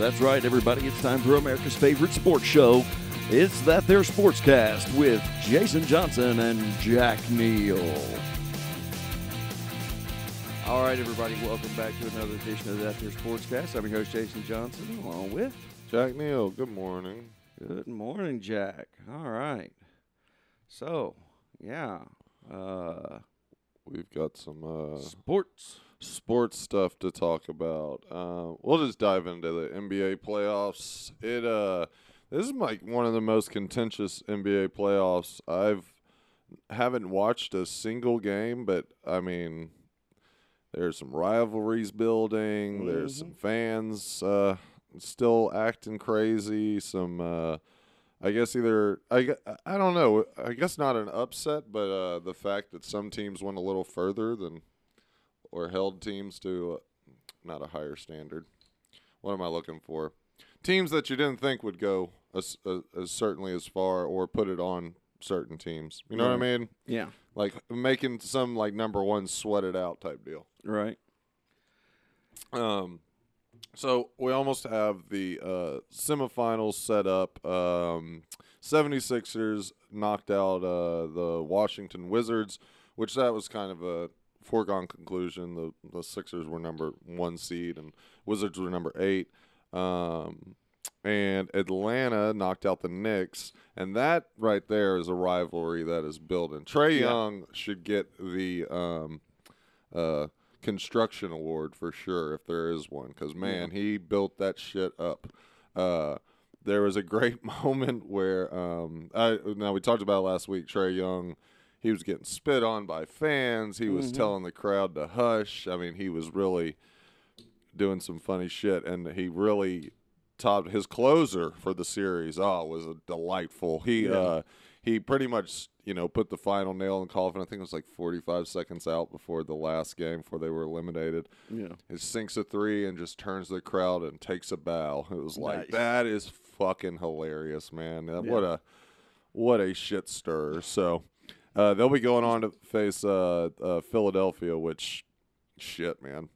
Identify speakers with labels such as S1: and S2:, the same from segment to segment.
S1: That's right, everybody. It's time for America's favorite sports show. It's That There Sportscast with Jason Johnson and Jack Neal. All right, everybody, welcome back to another edition of That There Sportscast. I'm your host, Jason Johnson, along with
S2: Jack Neal, good morning.
S1: Good morning, Jack. All right. So, yeah, uh,
S2: We've got some uh,
S1: sports.
S2: Sports stuff to talk about. Uh, we'll just dive into the NBA playoffs. It uh, this is like one of the most contentious NBA playoffs. I've haven't watched a single game, but I mean, there's some rivalries building. There's some fans uh, still acting crazy. Some. Uh, I guess either I, I don't know. I guess not an upset, but uh, the fact that some teams went a little further than or held teams to uh, not a higher standard. What am I looking for? Teams that you didn't think would go as, as, as certainly as far or put it on certain teams. You know what I mean?
S1: Yeah,
S2: Like making some like number one sweat it out type deal.
S1: right.
S2: Um, so we almost have the uh, semifinals set up. Um, 76ers knocked out uh, the Washington Wizards, which that was kind of a foregone conclusion. The the Sixers were number one seed and Wizards were number eight. Um, and Atlanta knocked out the Knicks, and that right there is a rivalry that is building. Trae
S1: Yeah.
S2: Young should get the um, uh, construction award for sure if there is one, because man, he built that shit up. Uh, there was a great moment where um, I now we talked about it last week. Trae Young, he was getting spit on by fans. He was telling the crowd to hush. I mean, he was really doing some funny shit, and he really topped his closer for the series. Oh, it was a delightful. He
S1: Yeah.
S2: uh, he pretty much you know put the final nail in the coffin. I think it was like 45 seconds out before the last game before they were eliminated.
S1: Yeah.
S2: He sinks a three and just turns to the crowd and takes a bow. It was like
S1: Nice.
S2: that is fucking hilarious, man.
S1: Yeah.
S2: What a what a shit stir. So uh, they'll be going on to face uh, uh, Philadelphia, which shit, man.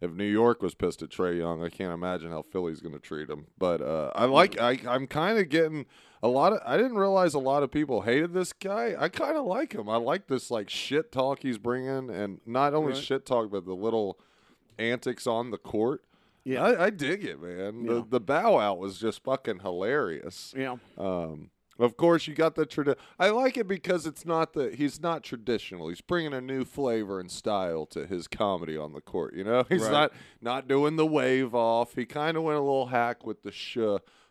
S2: If New York was pissed at Trae Young, I can't imagine how Philly's going to treat him. But uh, I like, I, I'm kind of getting a lot of. I didn't realize a lot of people hated this guy. I kind of like him. I like this like shit talk he's bringing, and not only
S1: Right.
S2: shit talk, but the little antics on the court.
S1: Yeah.
S2: I, I dig it, man.
S1: Yeah.
S2: The the bow out was just fucking hilarious.
S1: Yeah.
S2: Um, of course, you got the tradition. I like it because it's not the he's not traditional. He's bringing a new flavor and style to his comedy on the court. You know, he's
S1: Right.
S2: not not doing the wave off. He kind of went a little hack with the sh,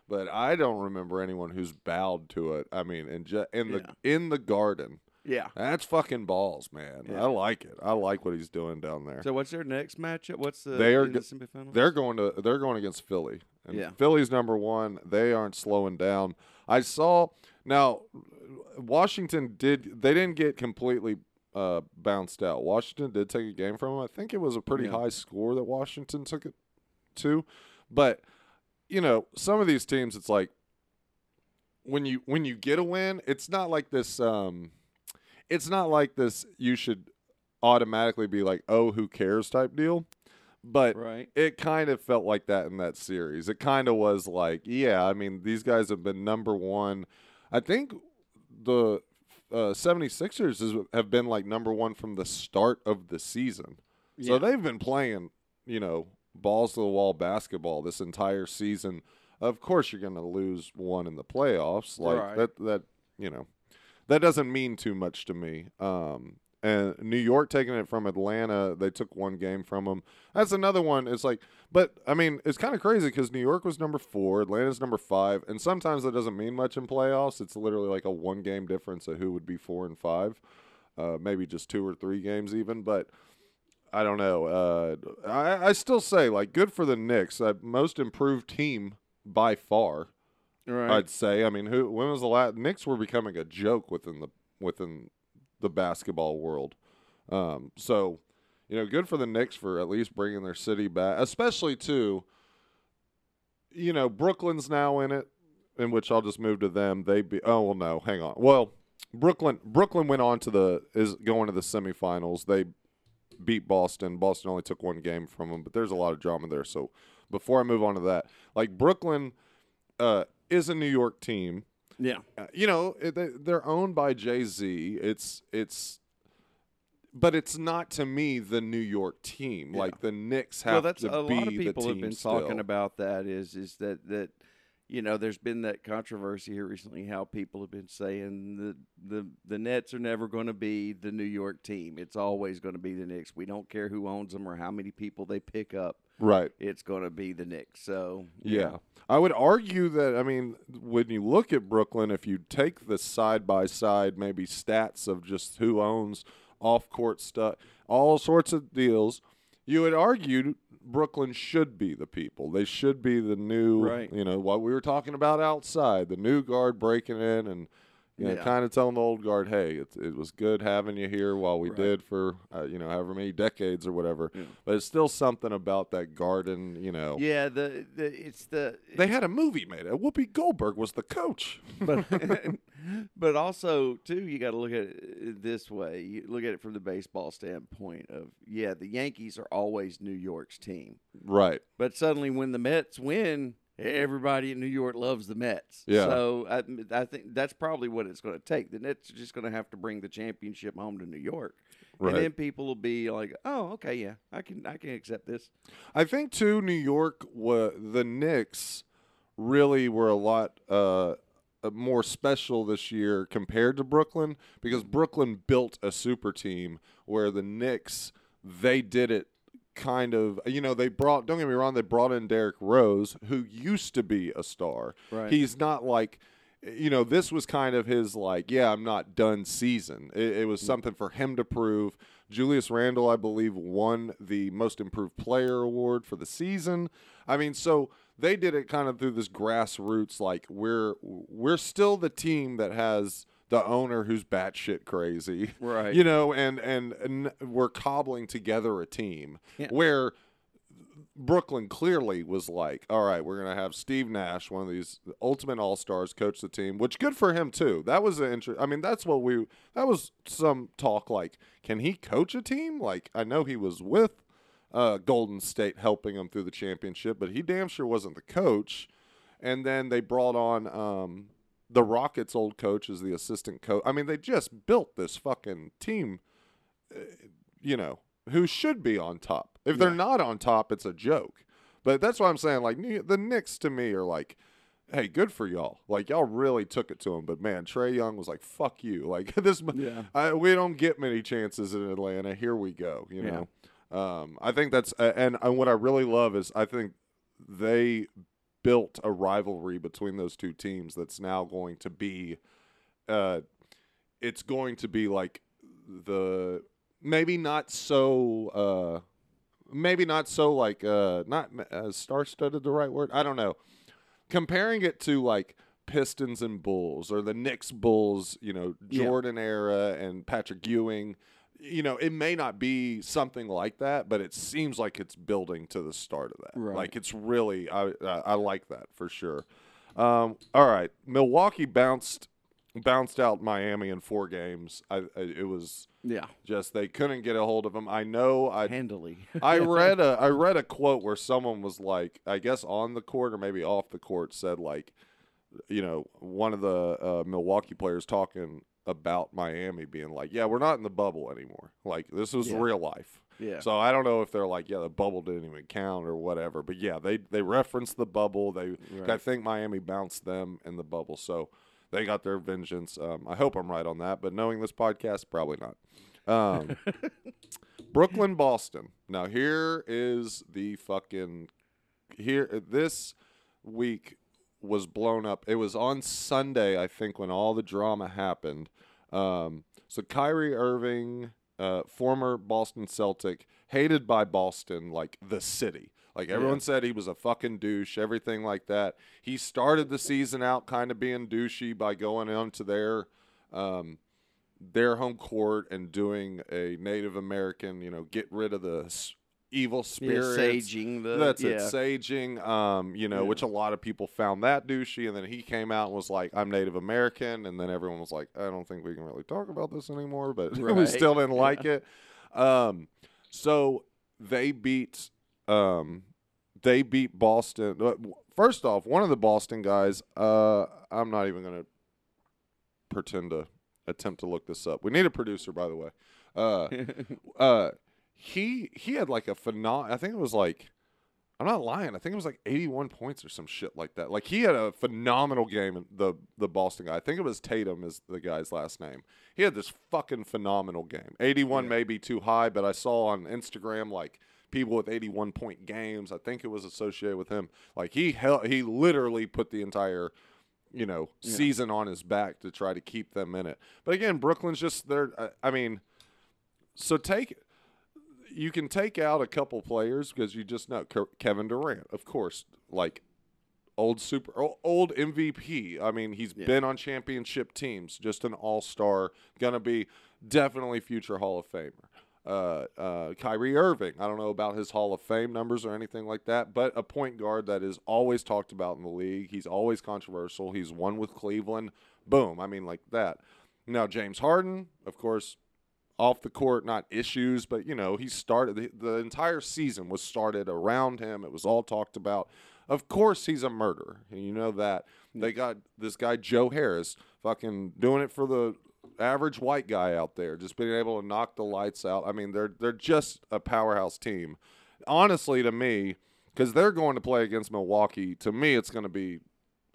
S2: but I don't remember anyone who's bowed to it. I mean, in ju- in the in the garden.
S1: Yeah.
S2: That's fucking balls, man.
S1: Yeah.
S2: I like it. I like what he's doing down there.
S1: So what's their next matchup? What's the
S2: They are
S1: the
S2: go-? They're going to they're going against Philly. And
S1: Yeah.
S2: Philly's number one. They aren't slowing down. I saw now Washington did they didn't get completely uh, bounced out. Washington did take a game from them. I think it was a pretty
S1: Yeah.
S2: high score that Washington took it to. But you know, some of these teams it's like when you when you get a win, it's not like this um it's not like this you should automatically be like, "Oh, who cares?" type deal. But
S1: right.
S2: it kind of felt like that in that series. It kind of was like, yeah, I mean, these guys have been number one. I think the uh, 76ers is, have been like number one from the start of the season. So they've been playing, you know, balls to the wall basketball this entire season. Of course, you're going to lose one in the playoffs. Like
S1: Right.
S2: that, that, you know, that doesn't mean too much to me. Um, and New York taking it from Atlanta, they took one game from them. That's another one. It's like, but I mean, it's kind of crazy because New York was number four, Atlanta's number five, and sometimes that doesn't mean much in playoffs. It's literally like a one game difference of who would be four and five, uh, maybe just two or three games even. But I don't know. Uh, I, I still say like good for the Knicks, uh, most improved team by far.
S1: Right.
S2: I'd say. I mean, who? When was the last? Knicks were becoming a joke within the within the basketball world. Um, so, you know, good for the Knicks for at least bringing their city back, especially too. You know, Brooklyn's now in it, in which I'll just move to them. They be. Oh well, no, hang on. Well, Brooklyn Brooklyn went on to the is going to the semifinals. They beat Boston. Boston only took one game from them, but there's a lot of drama there. So before I move on to that, like Brooklyn uh, is a New York team.
S1: Yeah.
S2: Uh, you know, they, they're owned by Jay Z. It's it's, but it's not to me the New York team.
S1: Yeah.
S2: Like the Knicks have
S1: well, that's
S2: to
S1: a
S2: be
S1: lot of
S2: the
S1: people have been
S2: still.
S1: talking about that. Is is that that you know there's been that controversy here recently how people have been saying the the the Nets are never going to be the New York team. It's always going to be the Knicks. We don't care who owns them or how many people they pick up.
S2: right.
S1: It's going to be the Knicks. So
S2: Yeah. I would argue that, I mean, when you look at Brooklyn, if you take the side by side, maybe stats of just who owns off court stuff, all sorts of deals, you had argued Brooklyn should be the people. They should be the new,
S1: Right.
S2: you know, what we were talking about outside, the new guard breaking in and, you know,
S1: Yeah.
S2: kind of telling the old guard, hey, it, it was good having you here while we
S1: Right.
S2: did for, uh, you know, however many decades or whatever.
S1: Yeah.
S2: But it's still something about that garden, you know.
S1: Yeah, the, the it's the
S2: They had a movie made. it. Whoopi Goldberg was the coach.
S1: but but also too you got to look at it this way you look at it from the baseball standpoint of yeah the yankees are always new york's team
S2: Right.
S1: but suddenly when the mets win everybody in new york loves the mets
S2: Yeah.
S1: so i, I think that's probably what it's going to take the nets are just going to have to bring the championship home to new york
S2: Right.
S1: and then people will be like oh okay yeah i can i can accept this
S2: I think too. New York, wa the Knicks really were a lot uh, uh, more special this year compared to Brooklyn because Brooklyn built a super team where the Knicks they did it kind of you know they brought don't get me wrong they brought in Derrick Rose who used to be a star.
S1: Right.
S2: he's not like you know this was kind of his like yeah I'm not done season. It, it was mm. something for him to prove. Julius Randle I believe won the most improved player award for the season. I mean so they did it kind of through this grassroots like we're we're still the team that has the owner who's batshit crazy
S1: Right.
S2: you know and and, and we're cobbling together a team
S1: Yeah.
S2: where Brooklyn clearly was like, all right, we're going to have Steve Nash, one of these ultimate all stars, coach the team, which good for him too. That was an interest. I mean, that's what we, that was some talk like, can he coach a team? Like, I know he was with uh, Golden State helping him through the championship, but he damn sure wasn't the coach. And then they brought on um, the Rockets' old coach is the assistant coach. I mean, they just built this fucking team, uh, you know, who should be on top. If they're not on top, it's a joke. But that's what I'm saying. Like the Knicks to me are like, hey, good for y'all. Like y'all really took it to him. But man, Trae Young was like, fuck you. Like this,
S1: Yeah.
S2: I, we don't get many chances in Atlanta. Here we go. You
S1: Yeah.
S2: know, um, I think that's and, and what I really love is I think they built a rivalry between those two teams that's now going to be, uh, it's going to be like the maybe not so uh maybe not so like uh not uh, star-studded the right word i don't know comparing it to like pistons and bulls or the Knicks bulls you know
S1: Yeah.
S2: jordan era and patrick ewing you know it may not be something like that but it seems like it's building to the start of that
S1: Right.
S2: like it's really i i, I like that for sure um all right milwaukee bounced bounced out miami in four games i, I it was
S1: yeah
S2: just they couldn't get a hold of him. I know. I
S1: handily
S2: I read a I read a quote where someone was like, I guess on the court or maybe off the court, said like, you know, one of the uh, Milwaukee players talking about Miami being like, yeah, we're not in the bubble anymore. Like this was
S1: Yeah.
S2: real life.
S1: yeah
S2: So I don't know if they're like, yeah, the bubble didn't even count or whatever. But yeah, they they referenced the bubble. They I think Miami bounced them in the bubble. So they got their vengeance. Um, I hope I'm right on that. But knowing this podcast, probably not. Um, Brooklyn, Boston. Now here is the fucking here. This week was blown up. It was on Sunday, I think, when all the drama happened. Um, so Kyrie Irving, uh, former Boston Celtic, hated by Boston like the city. Like everyone
S1: Yeah.
S2: said, he was a fucking douche, everything like that. He started the season out kind of being douchey by going onto their um, their home court and doing a Native American, you know, get rid of the evil
S1: yeah,
S2: spirits.
S1: saging the
S2: That's
S1: yeah.
S2: it, saging. Um, you know,
S1: Yeah.
S2: which a lot of people found that douchey, and then he came out and was like, "I'm Native American," and then everyone was like, "I don't think we can really talk about this anymore," but we still didn't
S1: Yeah.
S2: like it. Um, so they beat um, they beat Boston. First off, one of the Boston guys, uh, I'm not even going to pretend to attempt to look this up. We need a producer, by the way. Uh, uh, he he had like a phenom. I think it was like I'm not lying. I think it was like 81 points or some shit like that. Like he had a phenomenal game. The the Boston guy. I think it was Tatum is the guy's last name. He had this fucking phenomenal game. 81
S1: Yeah.
S2: may be too high, but I saw on Instagram like people with 81 point games. I think it was associated with him. Like he held, he literally put the entire you know
S1: Yeah.
S2: season on his back to try to keep them in it. But again, Brooklyn's just there. Uh, I mean, so take you can take out a couple players because you just know Kevin Durant, of course, like old super old MVP. I mean, he's
S1: Yeah.
S2: been on championship teams, just an all star, gonna be definitely future Hall of Famer. Uh, uh, Kyrie Irving. I don't know about his Hall of Fame numbers or anything like that, but a point guard that is always talked about in the league. He's always controversial. He's won with Cleveland. Boom. I mean, like that. Now James Harden, of course, off the court, not issues, but you know, he started the, the entire season was started around him. It was all talked about. Of course, he's a murderer, and you know that. They got this guy Joe Harris, fucking doing it for the average white guy out there, just being able to knock the lights out. I mean, they're they're just a powerhouse team. Honestly, to me, because they're going to play against Milwaukee. To me, it's going to be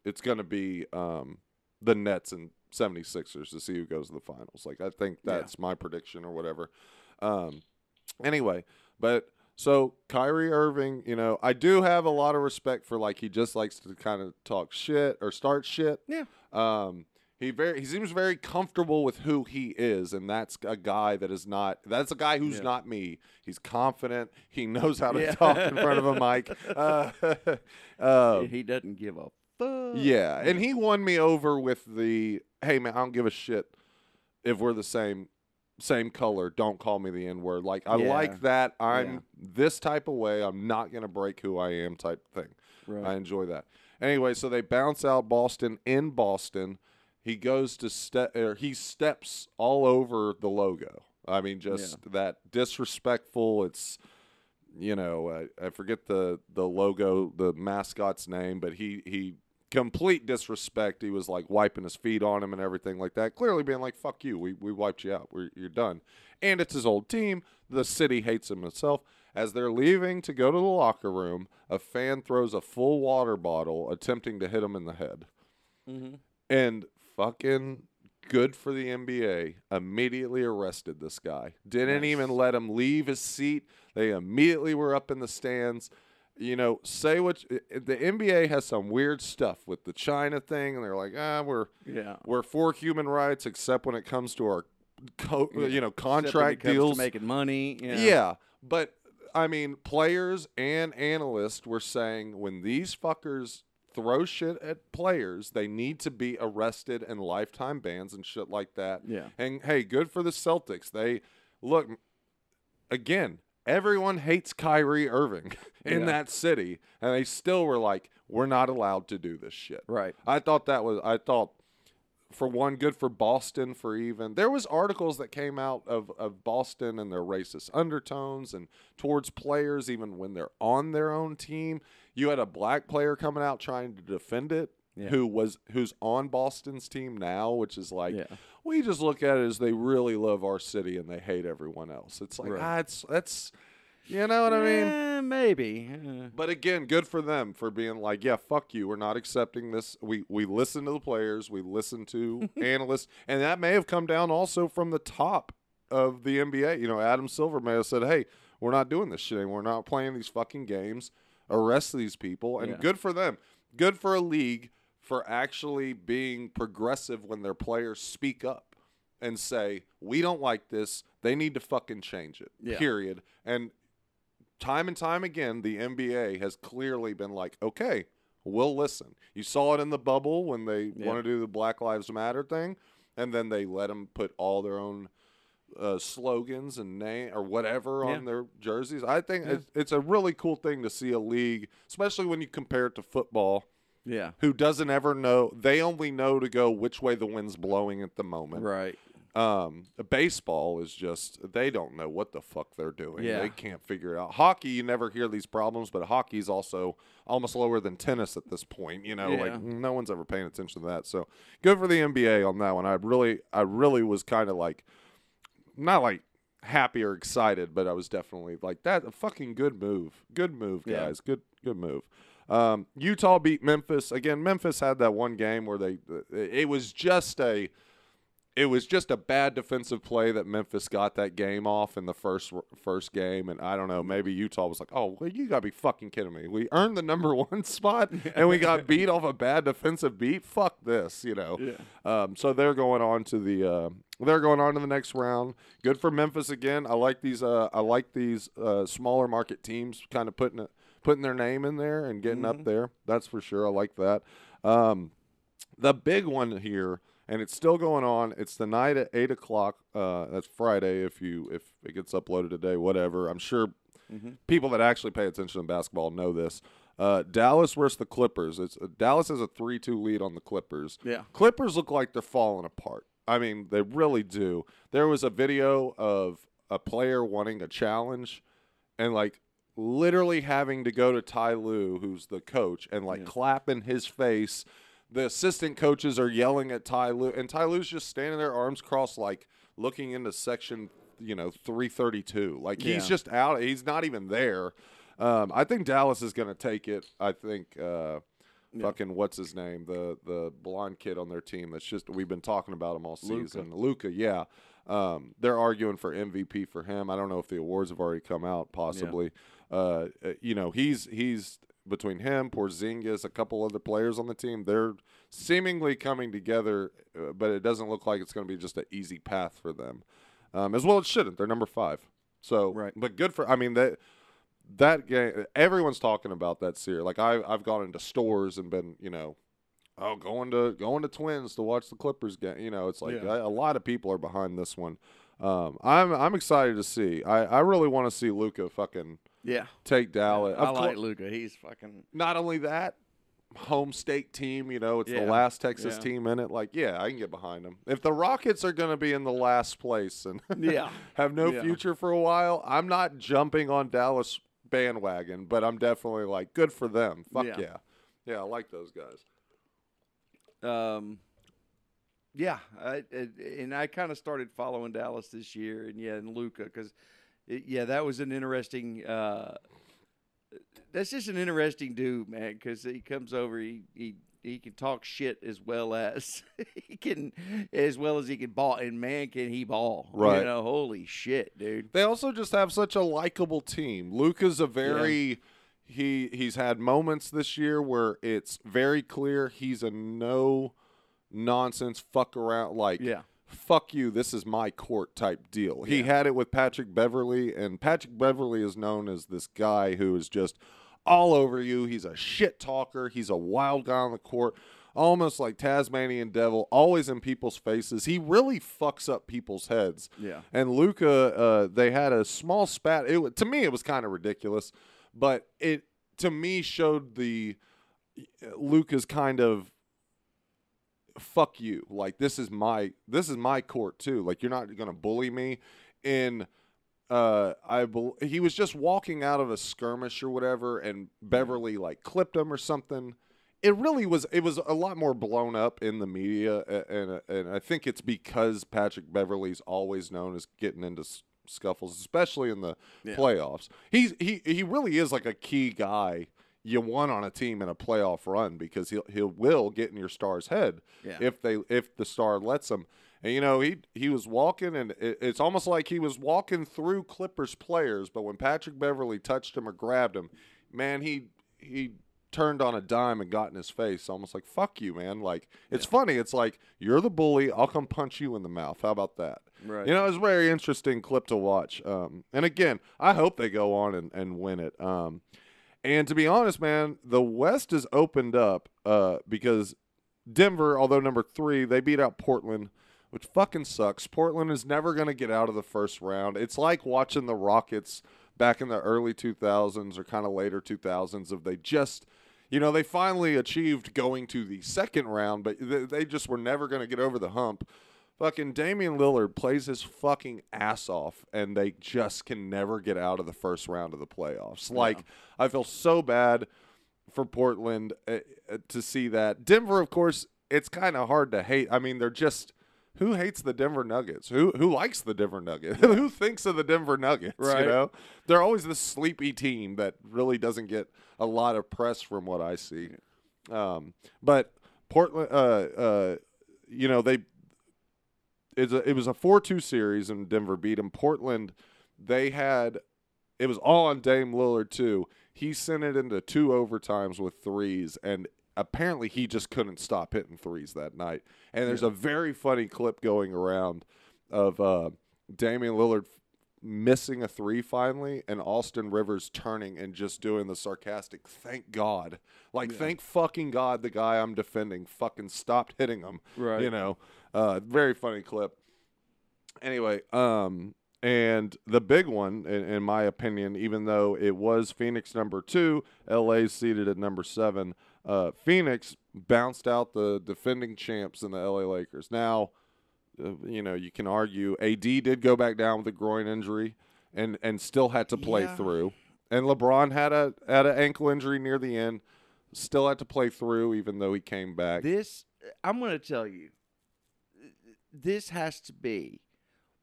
S2: it's going to be um, the Nets and 76ers to see who goes to the finals. Like I think
S1: Yeah.
S2: that's my prediction or whatever. Um, anyway, but so Kyrie Irving, you know, I do have a lot of respect for like he just likes to kind of talk shit or start shit.
S1: Yeah.
S2: Um, he very he seems very comfortable with who he is, and that's a guy that is not. That's a guy who's
S1: Yeah.
S2: not me. He's confident. He knows how to
S1: Yeah.
S2: talk in front of a mic. Uh, uh,
S1: he doesn't give a fuck.
S2: yeah, and he won me over with the hey man, I don't give a shit if we're the same same color. Don't call me the N word. Like I
S1: Yeah.
S2: like that. I'm
S1: Yeah.
S2: this type of way. I'm not gonna break who I am type thing.
S1: right.
S2: I enjoy that. Anyway, so they bounce out Boston in Boston. He goes to step or er, he steps all over the logo. I mean, just that disrespectful. It's you know, I, I forget the the logo, the mascot's name, but he he complete disrespect. He was like wiping his feet on him and everything like that. Clearly being like, "Fuck you, we we wiped you out. We're, you're done." And it's his old team. The city hates him itself. As they're leaving to go to the locker room, a fan throws a full water bottle, attempting to hit him in the head.
S1: mm-hmm.
S2: And fucking good for the NBA. Immediately arrested this guy. Didn't
S1: Nice.
S2: even let him leave his seat. They immediately were up in the stands. You know, say what the NBA has some weird stuff with the China thing, and they're like, ah, we're
S1: Yeah.
S2: we're for human rights, except when it comes to our, co-
S1: Yeah.
S2: you know,
S1: Except when it
S2: contract deals.
S1: making money. Yeah.
S2: Yeah. but I mean, players and analysts were saying when these fuckers throw shit at players, they need to be arrested and lifetime bans and shit like that.
S1: Yeah.
S2: And hey, good for the Celtics. They look again. Everyone hates Kyrie Irving in
S1: Yeah.
S2: that city, and they still were like, "We're not allowed to do this shit."
S1: Right.
S2: I thought that was I thought for one good for Boston for even there was articles that came out of, of Boston and their racist undertones and towards players even when they're on their own team. You had a black player coming out trying to defend it
S1: Yeah.
S2: who was who's on Boston's team now, which is like
S1: Yeah.
S2: we just look at it as they really love our city and they hate everyone else. It's like
S1: Right.
S2: ah, it's that's you know what I mean?
S1: Eh, maybe. Uh,
S2: But again, good for them for being like, yeah, fuck you. We're not accepting this. We we listen to the players, we listen to analysts, and that may have come down also from the top of the NBA. You know, Adam Silver may have said, "Hey, we're not doing this shit anymore. We're not playing these fucking games. Arrest these people." And
S1: Yeah.
S2: good for them. Good for a league for actually being progressive when their players speak up and say, "We don't like this. They need to fucking change it."
S1: Yeah.
S2: Period. And time and time again, the NBA has clearly been like, okay, we'll listen. You saw it in the bubble when they
S1: Yeah.
S2: want to do the Black Lives Matter thing, and then they let them put all their own uh, slogans and name or whatever
S1: Yeah.
S2: on their jerseys. I think it's, it's a really cool thing to see a league, especially when you compare it to football,
S1: yeah.
S2: who doesn't ever know. They only know to go which way the wind's blowing at the moment.
S1: Right.
S2: Um, baseball is just they don't know what the fuck they're doing.
S1: Yeah.
S2: They can't figure it out. Hockey, you never hear these problems, but hockey's also almost lower than tennis at this point. You know,
S1: Yeah.
S2: like no one's ever paying attention to that. So good for the NBA on that one. I really, I really was kind of like, not like happy or excited, but I was definitely like that. A fucking good move. Good move,
S1: Yeah.
S2: guys. Good, good move. Um, Utah beat Memphis again. Memphis had that one game where they, it was just a, it was just a bad defensive play that Memphis got that game off in the first first game, and I don't know, maybe Utah was like, "Oh, well, you gotta be fucking kidding me! We earned the number one spot, and we got beat off a bad defensive beat. Fuck this, you know."
S1: Yeah.
S2: Um, so they're going on to the uh, they're going on to the next round. Good for Memphis again. I like these uh, I like these uh, smaller market teams kind of putting it, putting their name in there and getting up there. That's for sure. I like that. Um, the big one here, and it's still going on. It's the night at eight o'clock. Uh, that's Friday. If you if it gets uploaded today, whatever. I'm sure people that actually pay attention to basketball know this. Uh, Dallas versus the Clippers. It's Dallas has a three-two lead on the Clippers.
S1: Yeah.
S2: Clippers look like they're falling apart. I mean, they really do. There was a video of a player wanting a challenge, and like literally having to go to Ty Lue, who's the coach, and like clap in his face. The assistant coaches are yelling at Ty Lue, and Ty Lue's just standing there, arms crossed, like looking into section, you know, three thirty two. Like he's just out. He's not even there. Um, I think Dallas is going to take it. I think. Uh, Fucking what's his name? The the blonde kid on their team. That's just we've been talking about him all season. Luka, yeah. Um, they're arguing for MVP for him. I don't know if the awards have already come out. Possibly. Uh, uh, you know, he's he's between him, Porzingis, a couple other players on the team. They're seemingly coming together, uh, but it doesn't look like it's going to be just an easy path for them. Um, as well, it shouldn't. They're number five. So,
S1: Right.
S2: but good for. I mean that that game. Everyone's talking about that series. Like I, I've gone into stores and been, you know, oh, going to going to Twins to watch the Clippers game. You know, it's like
S1: Yeah.
S2: a, a lot of people are behind this one. Um, I'm I'm excited to see. I, I really want to see Luka fucking
S1: Yeah.
S2: take Dallas.
S1: I like Luka. He's fucking.
S2: not only that, home state team. You know, it's the last Texas
S1: Yeah.
S2: team in it. Like, yeah, I can get behind them. If the Rockets are going to be in the last place and
S1: Yeah.
S2: have no
S1: Yeah.
S2: future for a while, I'm not jumping on Dallas bandwagon, but I'm definitely like, good for them. Fuck yeah,
S1: Yeah.
S2: yeah, I like those guys.
S1: Um, yeah, I, I, and I kind of started following Dallas this year, and yeah, and Luka because, yeah, that was an interesting. Uh, that's just an interesting dude, man, because he comes over, he he he can talk shit as well as he can, as well as he can ball, and man, can he ball?
S2: Right.
S1: You know, holy shit, dude.
S2: They also just have such a likable team. Luka's a very he he's had moments this year where it's very clear he's a no nonsense fuck around like
S1: Yeah.
S2: Fuck you this is my court type deal. He had it with Patrick Beverley and Patrick Beverley is known as this guy who is just all over you. He's a shit talker. He's a wild guy on the court. Almost like Tasmanian devil, always in people's faces. He really fucks up people's heads.
S1: Yeah.
S2: And Luka, uh, they had a small spat. It, to me, it was kind of ridiculous, but it to me showed the Luka's kind of fuck you. Like this is my this is my court too. Like you're not gonna bully me. In uh, I bel he was just walking out of a skirmish or whatever, and Beverley like clipped him or something. It really was. It was a lot more blown up in the media, and and I think it's because Patrick Beverley's always known as getting into s- scuffles, especially in the
S1: Yeah.
S2: playoffs. He's he he really is like a key guy you want on a team in a playoff run because he'll he will get in your star's head
S1: Yeah.
S2: if they if the star lets him. And you know he he was walking, and it, it's almost like he was walking through Clippers players. But when Patrick Beverley touched him or grabbed him, man, he he turned on a dime and got in his face, almost like "fuck you, man." Like it's funny. It's like you're the bully. I'll come punch you in the mouth. How about that?
S1: Right.
S2: You know, it's a very interesting clip to watch. Um, and again, I hope they go on and, and win it. Um, and to be honest, man, the West is opened up uh, because Denver, although number three, they beat out Portland, which fucking sucks. Portland is never going to get out of the first round. It's like watching the Rockets back in the early 2000s or kind of later 2000s of they just you know they finally achieved going to the second round but they, they just were never going to get over the hump fucking Damian Lillard plays his fucking ass off, and they just can never get out of the first round of the playoffs. Like I feel so bad for Portland uh, uh, to see that. Denver, of course, it's kind of hard to hate. I mean, they're just. Who hates the Denver Nuggets? Who who likes the Denver Nuggets? who thinks of the Denver Nuggets?
S1: Right.
S2: You know, they're always the sleepy team that really doesn't get a lot of press from what I see. Um, but Portland, uh, uh, you know, they it's a, it was a four two series and Denver beat them. Portland, they had it was all on Dame Lillard too. He sent it into two overtimes with threes, and apparently he just couldn't stop hitting threes that night. And there's a very funny clip going around of uh, Damian Lillard missing a three finally, and Austin Rivers turning and just doing the sarcastic "Thank God!" Like, thank fucking God the guy I'm defending fucking stopped hitting him.
S1: Right.
S2: You know, uh, very funny clip. Anyway, um, and the big one, in, in my opinion, even though it was Phoenix number two, LA seated at number seven. Uh, Phoenix bounced out the defending champs in the LA Lakers. Now, uh, you know, you can argue AD did go back down with a groin injury, and and still had to play
S1: Yeah.
S2: through. And LeBron had a had an ankle injury near the end, still had to play through, even though he came back.
S1: This, I'm going to tell you, this has to be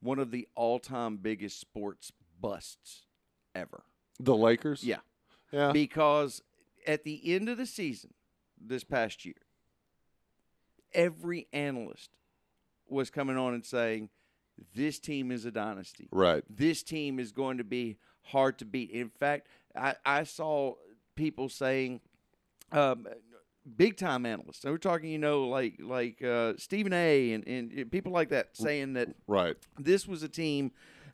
S1: one of the all-time biggest sports busts ever.
S2: the Lakers,
S1: Yeah.
S2: yeah,
S1: because at the end of the season this past year, every analyst was coming on and saying, "This team is a dynasty.
S2: right,
S1: This team is going to be hard to beat." In fact, I, I saw people saying, um, big time analysts. So we're talking, you know, like like uh, Stephen A. And, and people like that saying that
S2: right.
S1: this was a team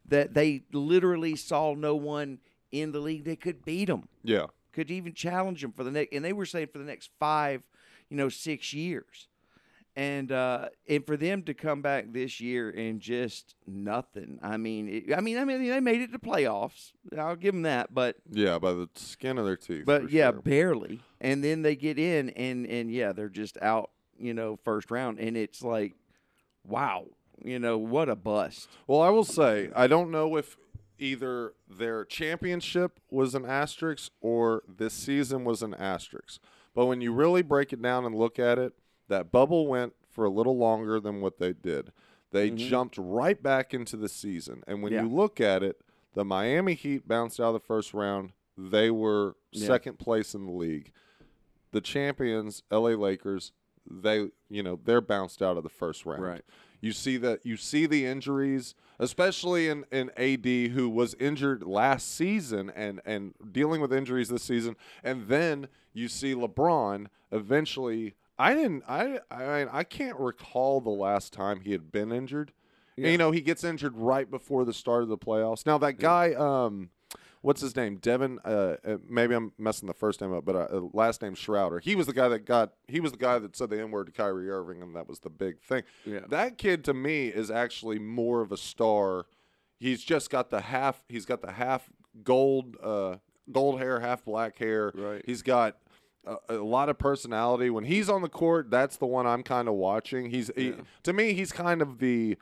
S1: that they literally saw no one in the league that could beat them
S2: Yeah,
S1: could even challenge them for the next, and they were saying for the next five, you know, six years, and uh, and for them to come back this year and just nothing. I mean, it, I mean, I mean, they made it to playoffs. I'll give them that, but
S2: yeah, by the skin of their teeth.
S1: but yeah,
S2: sure.
S1: barely. And then they get in, and and yeah, they're just out, you know, first round, and it's like, wow, you know, what a bust.
S2: Well, I will say I don't know if either their championship was an asterisk or this season was an asterisk. But when you really break it down and look at it, that bubble went for a little longer than what they did. They jumped right back into the season. And when
S1: Mm-hmm. Yeah.
S2: you look at it, the Miami Heat bounced out of the first round. They were
S1: Yeah.
S2: second place in the league. The champions, LA Lakers, they, you know, they're bounced out of the first round.
S1: Right.
S2: You see that you see the injuries, especially in, in AD who was injured last season and, and dealing with injuries this season. And then you see LeBron eventually I didn't I I I can't recall the last time he had been injured. And, you know, he gets injured right before the start of the playoffs. Now that guy um what's his name? Devin. Uh, uh, maybe I'm messing the first name up, but uh, uh, last name Schroeder. He was the guy that got. He was the guy that said the N word to Kyrie Irving, and that was the big thing.
S1: Yeah.
S2: That kid to me is actually more of a star. He's just got the half. He's got the half gold, uh, gold hair, half black hair.
S1: Right.
S2: He's got. A, a lot of personality when he's on the court. That's the one I'm kind of watching. He's he, to me, he's kind of the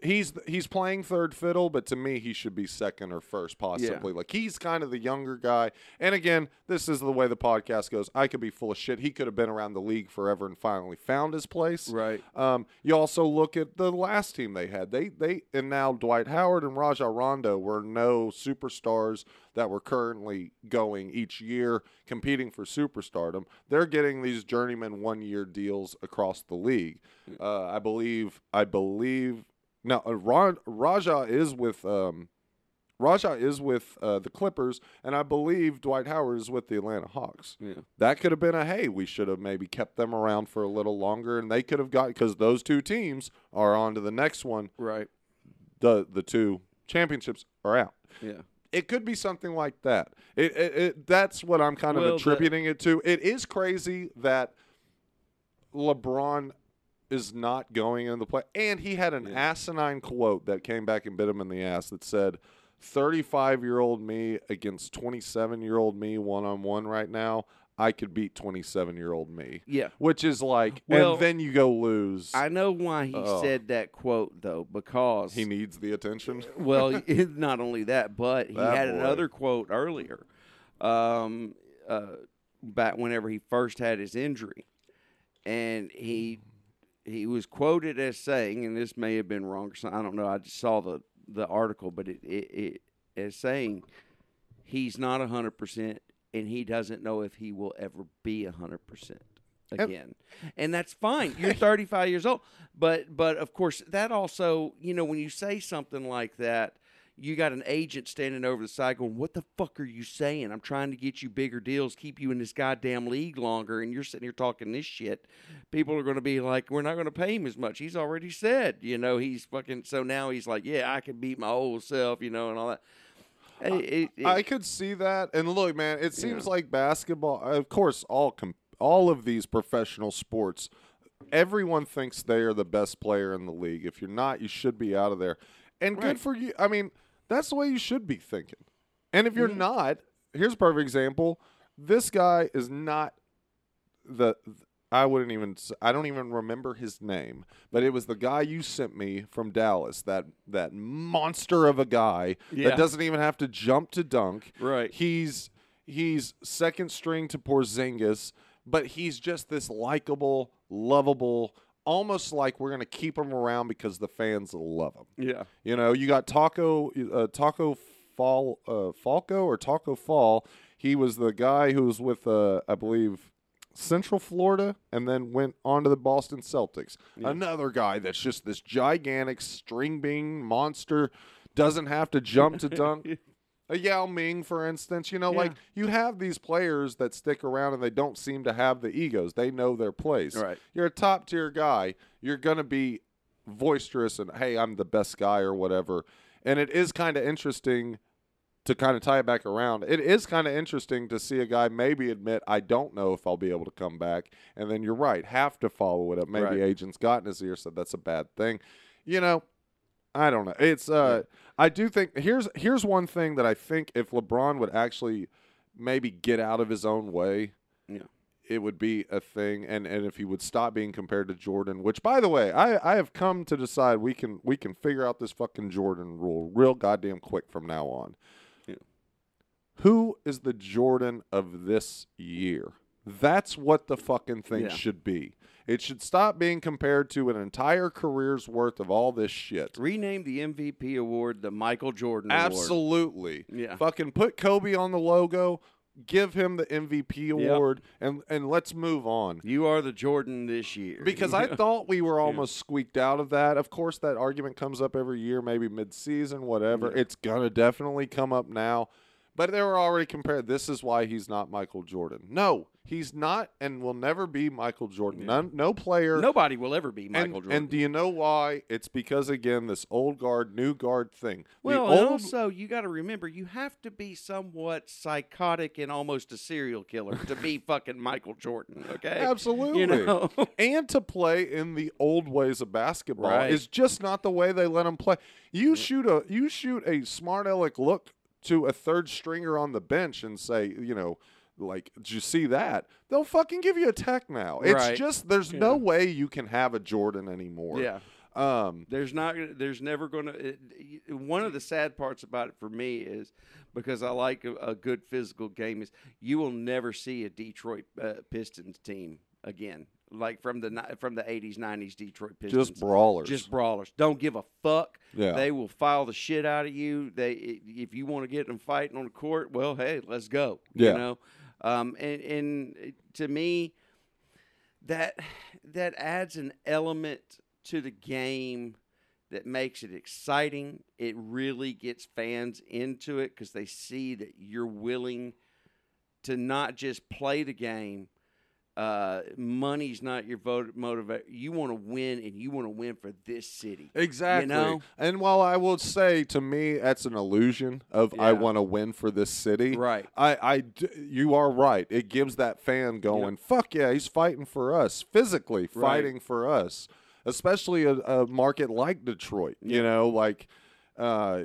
S2: he's he's playing third fiddle, but to me, he should be second or first, possibly. Like he's kind of the younger guy. And again, this is the way the podcast goes. I could be full of shit. He could have been around the league forever and finally found his place.
S1: Right.
S2: Um, you also look at the last team they had. They they and now Dwight Howard and Raja Rondo were no superstars that were currently going each year competing for superstardom. They're getting these journeyman one year deals across the league. Uh, I believe I believe now uh, Ra- Raja is with um, Raja is with uh, the Clippers, and I believe Dwight Howard is with the Atlanta Hawks.
S1: Yeah.
S2: That could have been a hey, we should have maybe kept them around for a little longer, and they could have got because those two teams are on to the next one.
S1: Right.
S2: The the two championships are out.
S1: Yeah.
S2: It could be something like that. It, it, it that's what I'm kind
S1: Well,
S2: of attributing it to. It is crazy that LeBron is not going in the play, and he had an
S1: Yeah.
S2: asinine quote that came back and bit him in the ass that said. 35 year old me against 27 year old me one on one right now. I could beat 27 year old me.
S1: Yeah.
S2: Which is like,
S1: Well,
S2: and then you go lose.
S1: I know why he
S2: Oh.
S1: said that quote though, because
S2: he needs the attention.
S1: well, not only that, but he
S2: That
S1: had
S2: boy.
S1: another quote earlier, um, uh, back whenever he first had his injury, and he he was quoted as saying, and this may have been wrong. or something, I don't know. I just saw the the article, but it it, it as saying he's not hundred percent, and he doesn't know if he will ever be hundred percent again, and that's fine. You're 35 years old, but but of course that also, you know, when you say something like that. You got an agent standing over the side going, What the fuck are you saying? I'm trying to get you bigger deals, keep you in this goddamn league longer, and you're sitting here talking this shit. People are going to be like, We're not going to pay him as much. He's already said, you know, he's fucking. So now he's like, Yeah, I can beat my old self, you know, and all that. It- it- it-
S2: I could see that. And look, man, it seems
S1: Yeah.
S2: like basketball. Of course, all com- all of these professional sports, everyone thinks they are the best player in the league. If you're not, you should be out of there. And good for you. I mean, that's the way you should be thinking. And if you're
S1: Mhm.
S2: not, here's a perfect example. This guy is not the. I wouldn't even I don't even remember his name, but it was the guy you sent me from Dallas. That that monster of a guy
S1: Yeah.
S2: that doesn't even have to jump to dunk.
S1: Right.
S2: He's he's second string to Porzingis, but he's just this likable, lovable, almost like we're gonna keep him around because the fans love him.
S1: yeah.
S2: You know, you got Tacko uh, Tacko Fall uh, Falco or Tacko Fall. He was the guy who was with uh, I believe Central Florida and then went on to the Boston Celtics.
S1: Yeah.
S2: Another guy that's just this gigantic string bean monster doesn't have to jump to dunk. A Yao Ming, for instance, you know,
S1: Yeah.
S2: like you have these players that stick around and they don't seem to have the egos. They know their place.
S1: Right.
S2: You're a top tier guy. You're going to be boisterous and, hey, I'm the best guy or whatever. And it is kind of interesting to kind of tie it back around. It is kind of interesting to see a guy maybe admit, I don't know if I'll be able to come back. And then you're right, have to follow it up. Maybe
S1: Right.
S2: agents got in his ear, said that's a bad thing. You know, I don't know. It's uh I do think here's here's one thing that I think if LeBron would actually maybe get out of his own way,
S1: Yeah.
S2: it would be a thing and and if he would stop being compared to Jordan, which by the way, I I have come to decide we can we can figure out this fucking Jordan rule real goddamn quick from now on.
S1: Yeah.
S2: Who is the Jordan of this year? That's what the fucking thing
S1: Yeah.
S2: should be. It should stop being compared to an entire career's worth of all this shit.
S1: Rename the MVP award the Michael Jordan Award.
S2: Absolutely.
S1: Yeah.
S2: Fucking put Kobe on the logo, give him the MVP award, and and let's move on.
S1: You are the Jordan this year.
S2: Because I thought we were almost squeaked out of that. Of course, that argument comes up every year, maybe mid-season, whatever.
S1: Yeah.
S2: It's gonna definitely come up now. But they were already compared. This is why he's not Michael Jordan. No, he's not, and will never be Michael Jordan.
S1: Yeah.
S2: None, no player.
S1: nobody will ever be
S2: and,
S1: Michael Jordan.
S2: and do you know why? It's because again, this old guard, new guard thing.
S1: well,
S2: the
S1: and
S2: old,
S1: also you got to remember you have to be somewhat psychotic and almost a serial killer to be fucking Michael Jordan. Okay,
S2: Absolutely.
S1: You know,
S2: and to play in the old ways of basketball
S1: Right.
S2: is just not the way they let him play. You shoot a you shoot a smart aleck look to a third stringer on the bench and say, you know, like, did you see that? They'll fucking give you a tech now. It's
S1: Right.
S2: just there's no way you can have a Jordan anymore.
S1: yeah.
S2: Um.
S1: There's not. There's never going to. One of the sad parts about it for me is because I like a, a good physical game. Is you will never see a Detroit uh, Pistons team again, like from the from the 80s, 90s Detroit Pistons.
S2: Just brawlers.
S1: Just brawlers. Don't give a fuck.
S2: Yeah.
S1: They will file the shit out of you. They if you want to get them fighting on the court, well, hey, let's go.
S2: Yeah.
S1: You know, um, and and to me, that that adds an element to the game that makes it exciting. It really gets fans into it because they see that you're willing to not just play the game. Uh, money's not your vote motivator. You want to win, and you want to win for this city.
S2: Exactly.
S1: know?
S2: And while I will say to me that's an illusion of I want to win for this city.
S1: Right.
S2: I, you are right. It gives that fan going, fuck yeah, he's fighting for us, physically fighting for us, especially a, a market like Detroit. You know, like uh,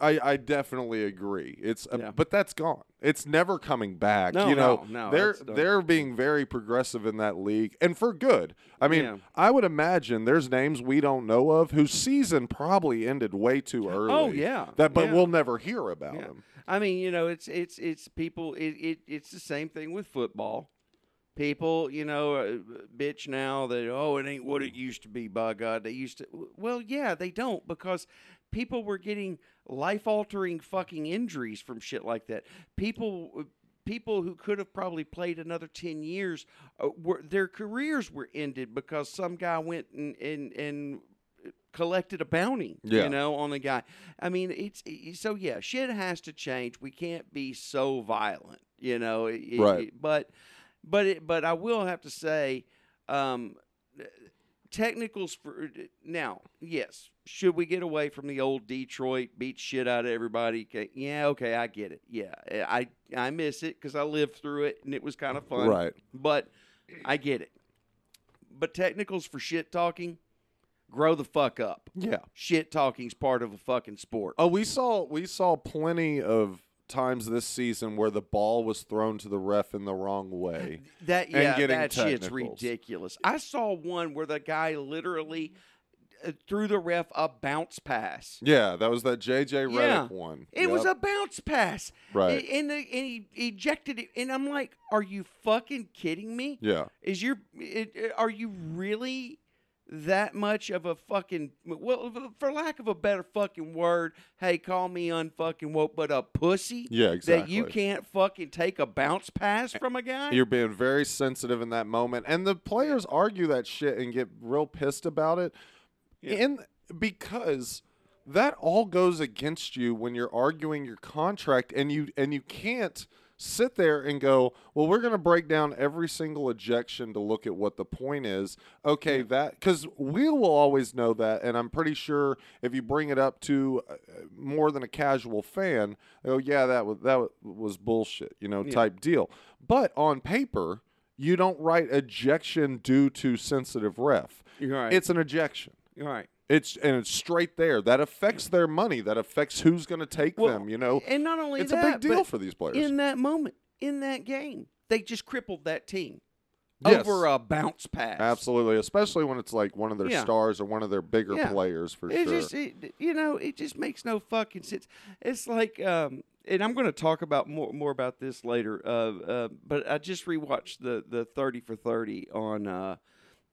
S2: I, I definitely agree. It's uh,
S1: Yeah.
S2: but that's gone. It's never coming back.
S1: No,
S2: you know,
S1: no, no,
S2: they're they're being very progressive in that league, and for good. I mean,
S1: Yeah.
S2: I would imagine there's names we don't know of whose season probably ended way too early.
S1: Oh, yeah,
S2: that but
S1: yeah.
S2: we'll never hear about them.
S1: I mean, you know, it's it's it's people. It, it it's the same thing with football. People, you know, uh, bitch now that oh, it ain't what it used to be. By God, they used to. Well, yeah, they don't because people were getting life altering fucking injuries from shit like that. People. People who could have probably played another ten years, uh, were their careers were ended because some guy went and and, and collected a bounty,
S2: Yeah.
S1: you know, on the guy. I mean, it's it- so yeah, shit has to change. We can't be so violent, you know. it-
S2: Right.
S1: it- but but it, but I will have to say, um, technicals for uh, now. Yes, should we get away from the old Detroit beat shit out of everybody? Okay, yeah, okay, I get it. Yeah, eh, I I miss it because I lived through it and it was kind of fun.
S2: Right.
S1: But I get it. But technicals for shit talking, grow the fuck up.
S2: Yeah.
S1: Shit talking's part of a fucking sport.
S2: Oh, we saw we saw plenty of times this season where the ball was thrown to the ref in the wrong way.
S1: That
S2: and
S1: yeah,
S2: getting
S1: that shit's ridiculous. I saw one where the guy literally uh, threw the ref a bounce pass.
S2: Yeah, that was that JJ Redick
S1: Yeah.
S2: one.
S1: It was a bounce pass,
S2: Right.
S1: And, and, the, and he ejected it, and I'm like, "Are you fucking kidding me?
S2: yeah.
S1: Is your it- are you really that much of a fucking well, for lack of a better fucking word? Hey, call me unfucking woke, but a pussy.
S2: Yeah, exactly.
S1: That you can't fucking take a bounce pass from a guy.
S2: You're being very sensitive in that moment, and the players argue that shit and get real pissed about it, and because that all goes against you when you're arguing your contract, and you and you can't sit there and go, well, we're going to break down every single ejection to look at what the point is. Okay, that because we will always know that, and I'm pretty sure if you bring it up to uh, more than a casual fan, oh yeah, that was that was bullshit, you know, type deal. But on paper, you don't write ejection due to sensitive ref.
S1: You're right.
S2: It's an ejection.
S1: Right.
S2: It's and it's straight there. That affects their money. That affects who's going to take
S1: Well,
S2: them. You know,
S1: and not only
S2: it's
S1: that,
S2: a big deal for these players.
S1: in that moment, in that game, they just crippled that team
S2: Yes.
S1: over a bounce pass.
S2: Absolutely, especially when it's like one of their
S1: Yeah.
S2: stars or one of their bigger
S1: Yeah.
S2: players for
S1: It
S2: sure.
S1: just, it, you know, it just makes no fucking sense. It's like, um, and I'm going to talk about more more about this later. Uh, uh, but I just rewatched the the thirty for thirty on uh,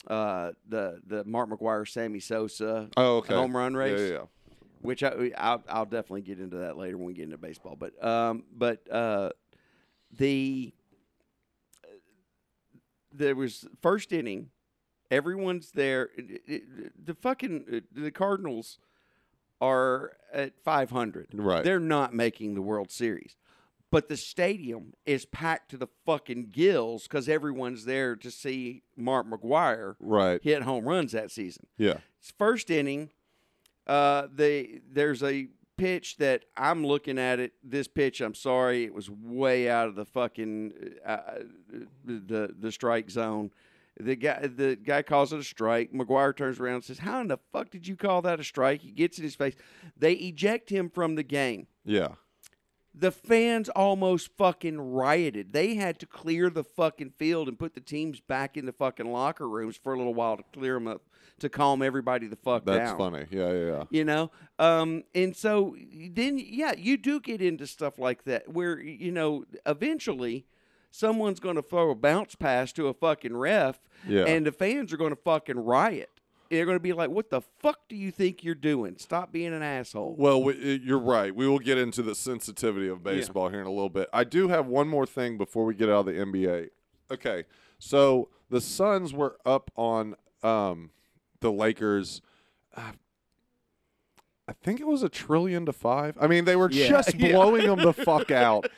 S1: uh, the the Mark McGwire, Sammy Sosa
S2: oh, okay.
S1: home run race.
S2: Yeah, yeah, yeah.
S1: which I, I'll, I'll definitely get into that later when we get into baseball. But um, but uh, the there was first inning, everyone's there. It- it- The fucking uh, the Cardinals are at five hundred.
S2: Right.
S1: They're not making the World Series. But the stadium is packed to the fucking gills because everyone's there to see Mark McGwire
S2: Right.
S1: hit home runs that season
S2: Yeah.
S1: first inning, uh, they there's a pitch that I'm looking at it. This pitch, I'm sorry, it was way out of the fucking uh, the the strike zone. The guy the guy calls it a strike. McGwire turns around and says, "How in the fuck did you call that a strike?" He gets in his face. They eject him from the game.
S2: Yeah.
S1: The fans almost fucking rioted. They had to clear the fucking field and put the teams back in the fucking locker rooms for a little while to clear them up to calm everybody the fuck up.
S2: That's
S1: down
S2: funny. Yeah, yeah, yeah.
S1: you know um and so then yeah you do get into stuff like that where you know eventually someone's going to throw a bounce pass to a fucking ref
S2: Yeah.
S1: and the fans are going to fucking riot they're going to be like what the fuck do you think you're doing stop being an asshole
S2: Well, we, you're right. We will get into the sensitivity of baseball here in a little bit. I do have one more thing before we get out of the NBA. Okay, so the Suns were up on um, the Lakers. Uh, I think it was a trillion to five. I mean, they were
S1: Yeah,
S2: just
S1: yeah.
S2: blowing them the fuck out.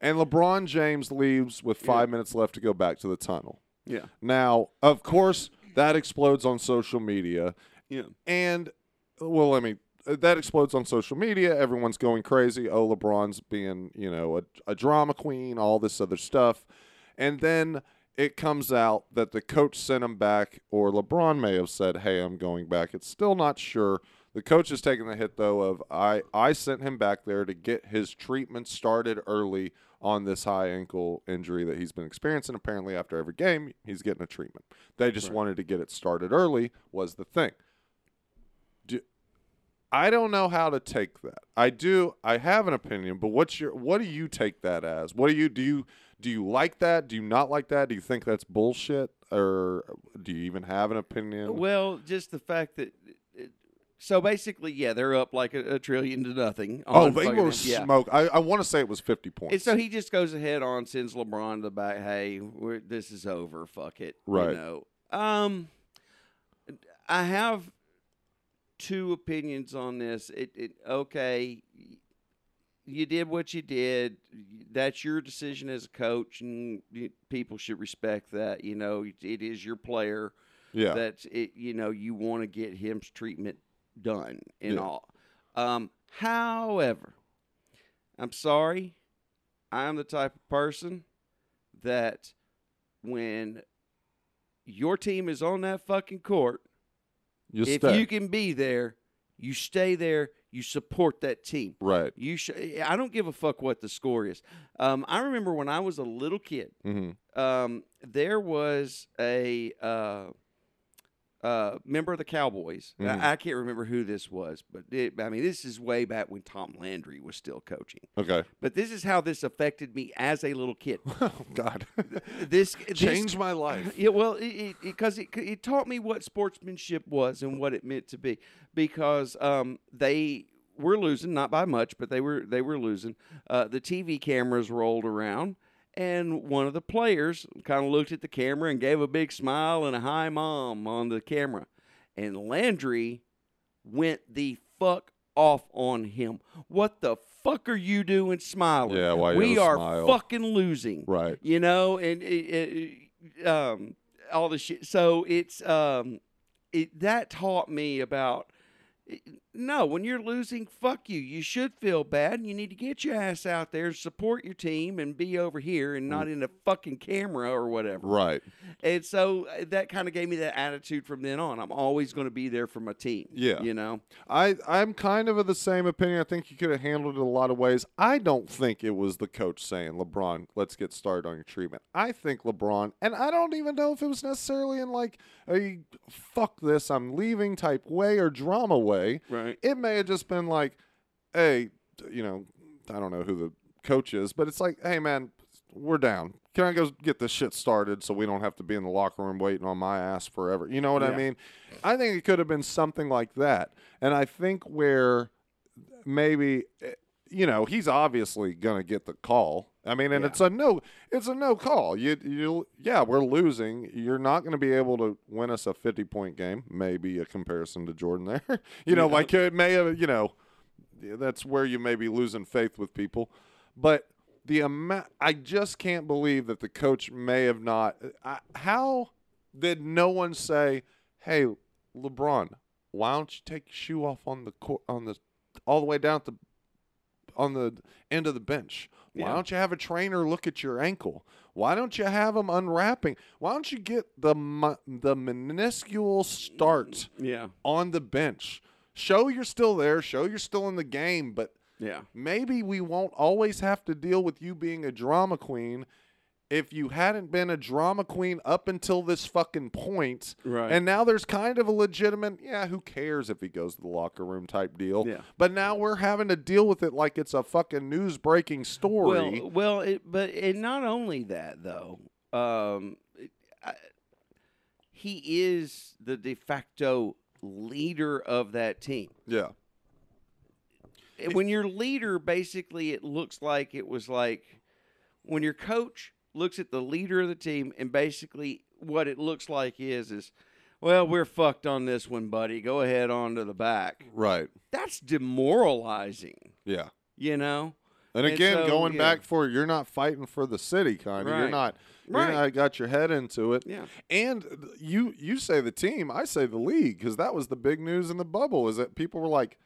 S2: And LeBron James leaves with five minutes left to go back to the tunnel.
S1: yeah
S2: Now, of course, that explodes on social media.
S1: yeah
S2: And well, I mean, uh, that explodes on social media. Everyone's going crazy. Oh, LeBron's being, you know, a, a drama queen, all this other stuff. And then it comes out that the coach sent him back, or LeBron may have said, Hey, I'm going back. It's still not sure. The coach is taking the hit though of I I sent him back there to get his treatment started early on this high ankle injury that he's been experiencing. Apparently, after every game, he's getting a treatment. They just
S1: Right.
S2: wanted to get it started early was the thing. Do, I don't know how to take that. I do. I have an opinion, but what's your? What do you take that as? What do you do? You do you like that? Do you not like that? Do you think that's bullshit, or do you even have an opinion?
S1: Well, just the fact that. It, so basically, yeah, they're up like a, a trillion to nothing.
S2: oh, they were
S1: yeah.
S2: smoke. I, I want to say it was fifty points.
S1: And so he just goes ahead on, sends LeBron to the back. Hey, we're, this is over. Fuck it.
S2: Right.
S1: You know. Um, I have two opinions on this. It, it okay. You did what you did. That's your decision as a coach, and people should respect that. You know, it is your player
S2: yeah,
S1: that's it you know you want to get him treatment done and
S2: Yeah.
S1: all um however i'm sorry i'm the type of person that when your team is on that fucking court
S2: you
S1: if
S2: stay
S1: you can be there you stay there you support that team
S2: right.
S1: you i don't give a fuck what the score is um, i remember when i was a little kid
S2: Mm-hmm.
S1: um, there was a uh, uh, member of the Cowboys.
S2: Mhm.
S1: I, I can't remember who this was, but it, I mean, this is way back when Tom Landry was still coaching.
S2: Okay.
S1: But this is how this affected me as a little kid.
S2: Oh God,
S1: This this-
S2: changed my life.
S1: yeah, well, because it, it, it taught me what sportsmanship was and what it meant to be. Because um, they were losing, not by much, but they were they were losing. Uh, the TV cameras rolled around, and one of the players kind of looked at the camera and gave a big smile and a hi mom on the camera, and Landry went the fuck off on him. What the fuck are you doing smiling?
S2: Yeah, why you
S1: we are
S2: smile?
S1: fucking losing
S2: Right.
S1: you know, and it, it, um, all the shit. So it's um, it that taught me about. No, when you're losing, fuck you. You should feel bad, and you need to get your ass out there support your team and be over here and not in a fucking camera or whatever.
S2: Right.
S1: And so uh, that kind of gave me that attitude from then on. I'm always going to be there for my team.
S2: Yeah.
S1: you know.
S2: I I'm kind of of the same opinion. I think you could have handled it a lot of ways. I don't think it was the coach saying, "LeBron, let's get started on your treatment." I think LeBron, and I don't even know if it was necessarily in like a "fuck this, I'm leaving" type way or drama way.
S1: Right.
S2: It may have just been like, "Hey, you know, I don't know who the coach is, but it's like, hey man, we're down. Can I go get this shit started so we don't have to be in the locker room waiting on my ass forever? You know what I mean? I think it could have been something like that. And I think where maybe eh, you know, he's obviously going to get the call. I mean, and
S1: Yeah.
S2: it's a no it's a no call. You you yeah, we're losing. You're not going to be able to win us a 50-point game, maybe a comparison to Jordan there. you know, like it may have, you know, that's where you may be losing faith with people. But the amount, I just can't believe that the coach may have not. I, how did no one say, "Hey, LeBron, why don't you take your shoe off on the court, on the all the way down at the on the end of the bench? Why
S1: Yeah.
S2: don't you have a trainer look at your ankle? Why don't you have them unwrapping? Why don't you get the the minuscule start
S1: Yeah.
S2: on the bench? Show you're still there. Show you're still in the game, but
S1: Yeah.
S2: maybe we won't always have to deal with you being a drama queen if you hadn't been a drama queen up until this fucking point.
S1: Right.
S2: And now there's kind of a legitimate, yeah, who cares if he goes to the locker room type deal.
S1: Yeah.
S2: But now we're having to deal with it like it's a fucking news breaking story.
S1: Well, well, it, but not only that though, um, I, he is the de facto leader of that team.
S2: yeah.
S1: And when your leader, basically, it looks like it was like when your coach looks at the leader of the team, and basically what it looks like is is, well, we're fucked on this one, buddy. Go ahead on to the back.
S2: Right.
S1: That's demoralizing,
S2: Yeah.
S1: you know.
S2: And
S1: And
S2: again,
S1: so,
S2: going
S1: yeah.
S2: back for you're not fighting for the city, kind of. You're
S1: Right.
S2: not. You're
S1: Right.
S2: not got your head into it.
S1: Yeah.
S2: And you you say the team, I say the league, because that was the big news in the bubble. Is that people were like,